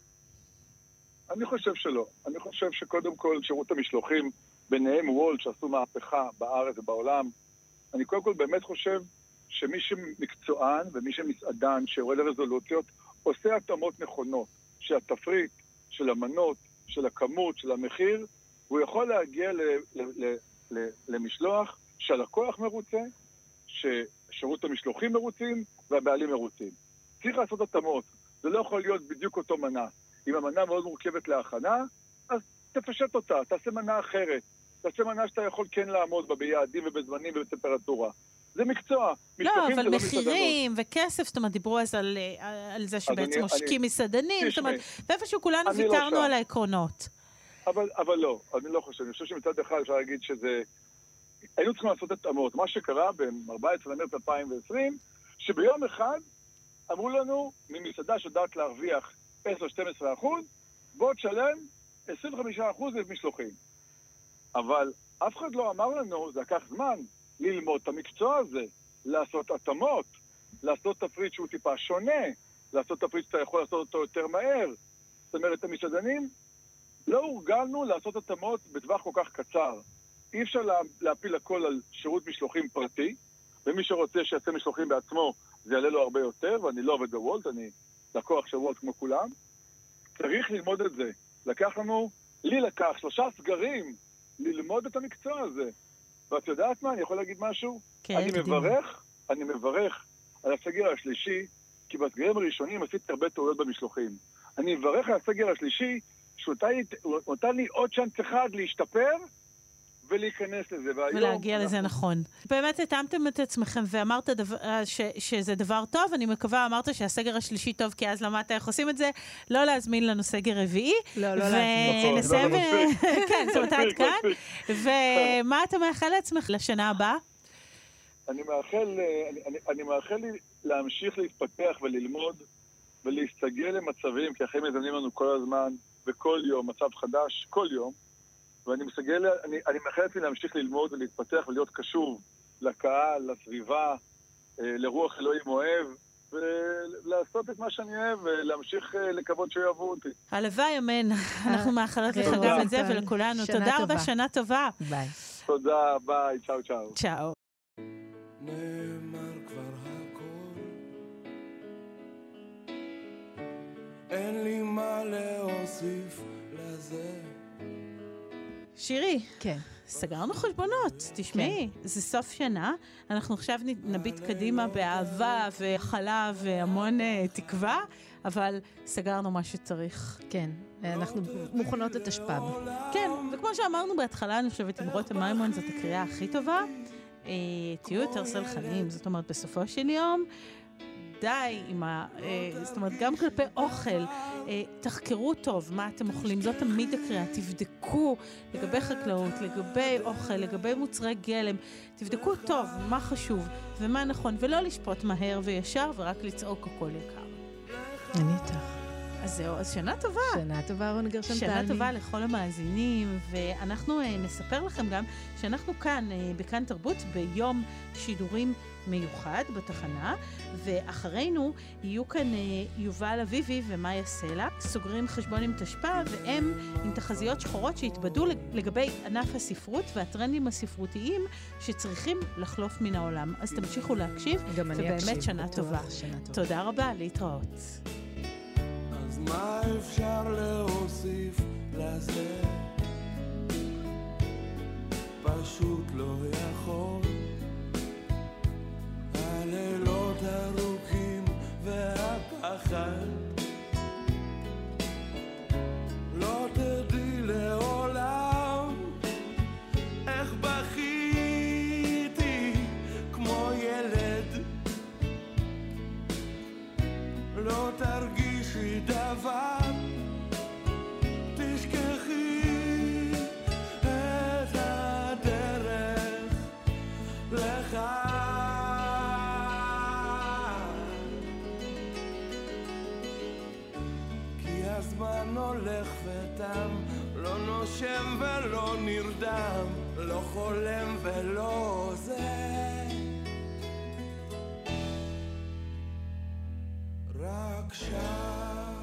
אני חושב שלא. אני חושב שקודם כל שירות המשלוחים, ביניהם וולט, שעשו מהפכה בארץ ובעולם, אני קודם כל באמת חושב שמי שמקצוען ומי שמסעדן שיורד לרזולוציות, עושה התאמות נכונות, של התפריט, של המנות, של הכמות, של המחיר, הוא יכול להגיע ל- ל- ל- ל- למשלוח שהלקוח מרוצה, ששירות המשלוחים מרוצים והבעלים מרוצים. צריך לעשות התאמות. זה לא יכול להיות בדיוק אותו מנה. אם המנה מאוד מורכבת להכנה, אז תפשט אותה, תעשה מנה אחרת. תעשה מנה שאתה יכול כן לעמוד בה ביעדים ובזמנים ובטמפרטורה. זה מקצוע. לא, אבל לא. מחירים וכסף, זאת אומרת, דיברו אז על, אה, על זה שבעצם עושקים מסעדנים, זאת אומרת, ואיפשהו כולנו לא ויתרנו שם. על העקרונות. אבל, אבל לא, אני לא חושב. אני חושב שמצד אחד אפשר להגיד שזה... היינו צריכים לעשות התאמות. מה שקרה ב-14 במרץ 2020, שביום אחד אמרו לנו, ממסעדה שיודעת להרוויח 10-12 אחוז, בוא תשלם 25 אחוז למשלוחים. אבל אף אחד לא אמר לנו, זה לקח זמן, ללמוד את המקצוע הזה, לעשות התאמות, לעשות תפריט שהוא טיפה שונה, לעשות תפריט שאתה יכול לעשות אותו יותר מהר. זאת אומרת, המסעדנים לא הורגלנו לעשות התאמות בטווח כל כך קצר. אי אפשר לה, להפיל הכל על שירות משלוחים פרטי, ומי שרוצה שיעשה משלוחים בעצמו, זה יעלה לו הרבה יותר, ואני לא עובד בוולט, אני לקוח של וולט כמו כולם. צריך ללמוד את זה. לקח לנו, לי לקח שלושה סגרים ללמוד את המקצוע הזה. ואת יודעת מה, אני יכול להגיד משהו? כן, אני קדימה. מברך, אני מברך על הסגר השלישי, כי בסגרים הראשונים עשיתי הרבה טעויות במשלוחים. אני מברך על הסגר השלישי, שהוא נתן לי- הוא נתן לי עוד צ'אנס אחד להשתפר ולהיכנס לזה. והיום... ולהגיע לזה אנחנו- נכון. באמת התאמתם את עצמכם ואמרת דבר, ש, שזה דבר טוב, אני מקווה, אמרת שהסגר השלישי טוב, כי אז למדת איך עושים את זה, לא להזמין לנו סגר רביעי. לא, לא להזמין. נכון, ונסיים... לא, לא. כן, זאת אומרת, עד כאן. ומה אתה מאחל לעצמך לשנה הבאה? אני מאחל, אני, אני, אני מאחל לי להמשיך להתפתח וללמוד ולהסתגל למצבים, כי החיים מזמנים לנו כל הזמן, וכל יום, מצב חדש, כל יום. ואני מסגל, אני, אני מאחל לעצמי להמשיך ללמוד ולהתפתח ולהיות קשוב לקהל, לסביבה, אה, לרוח אלוהים אוהב, ולעשות את מה שאני אוהב ולהמשיך אה, לקוות שיאהבו אותי. הלוואי, אמן. אנחנו מאחלות לך. גם את זה. ולכולנו. תודה. רבה, שנה טובה. ביי. תודה, ביי, צ'או צ'או. צ'או. נאמר כבר הכל אין לי מה להוסיף לזה. שירי, כן. סגרנו חשבונות, תשמעי, זה סוף שנה, אנחנו עכשיו נביט קדימה באהבה והכלה והמון אה, תקווה, אבל סגרנו מה שצריך. כן, אנחנו מוכנות לתשפ"ב. כן, וכמו שאמרנו בהתחלה, אני חושבת, עם רותם מימון זאת הקריאה הכי טובה. אה, תהיו יותר סלחנים, זאת אומרת, בסופו של יום, די עם ה... אה, זאת אומרת, גם כלפי אוכל, אה, תחקרו טוב מה אתם אוכלים, זאת תמיד הקריאה. תבדקו לגבי חקלאות, לגבי אוכל, לגבי מוצרי גלם, תבדקו טוב מה חשוב ומה נכון, ולא לשפוט מהר וישר ורק לצעוק הכל יקר. אני איתך. אז זהו, אז שנה טובה. שנה טובה, רון גרשון שנה תלמי. טובה לכל המאזינים, ואנחנו אה, נספר לכם גם שאנחנו כאן, אה, בכאן תרבות, ביום שידורים מיוחד בתחנה, ואחרינו יהיו כאן אה, יובל אביבי ומאיה סלע, סוגרים חשבון עם תשפ"א, והם עם תחזיות שחורות שהתבדו לג- לגבי ענף הספרות והטרנדים הספרותיים שצריכים לחלוף מן העולם. אז תמשיכו להקשיב, גם אני ובאמת אקשיב, שנה בטוח, טובה. שנה טובה. תודה רבה, להתראות. מה אפשר להוסיף לזה? פשוט לא יכול. הלילות ארוכים והפחד לא תדעי לעולם איך בכיתי כמו ילד לא תרגישי דבר, תשכחי את הדרך לכאן. כי הזמן הולך ותם, לא נושם ולא נרדם, לא חולם ולא זה. Rakshas.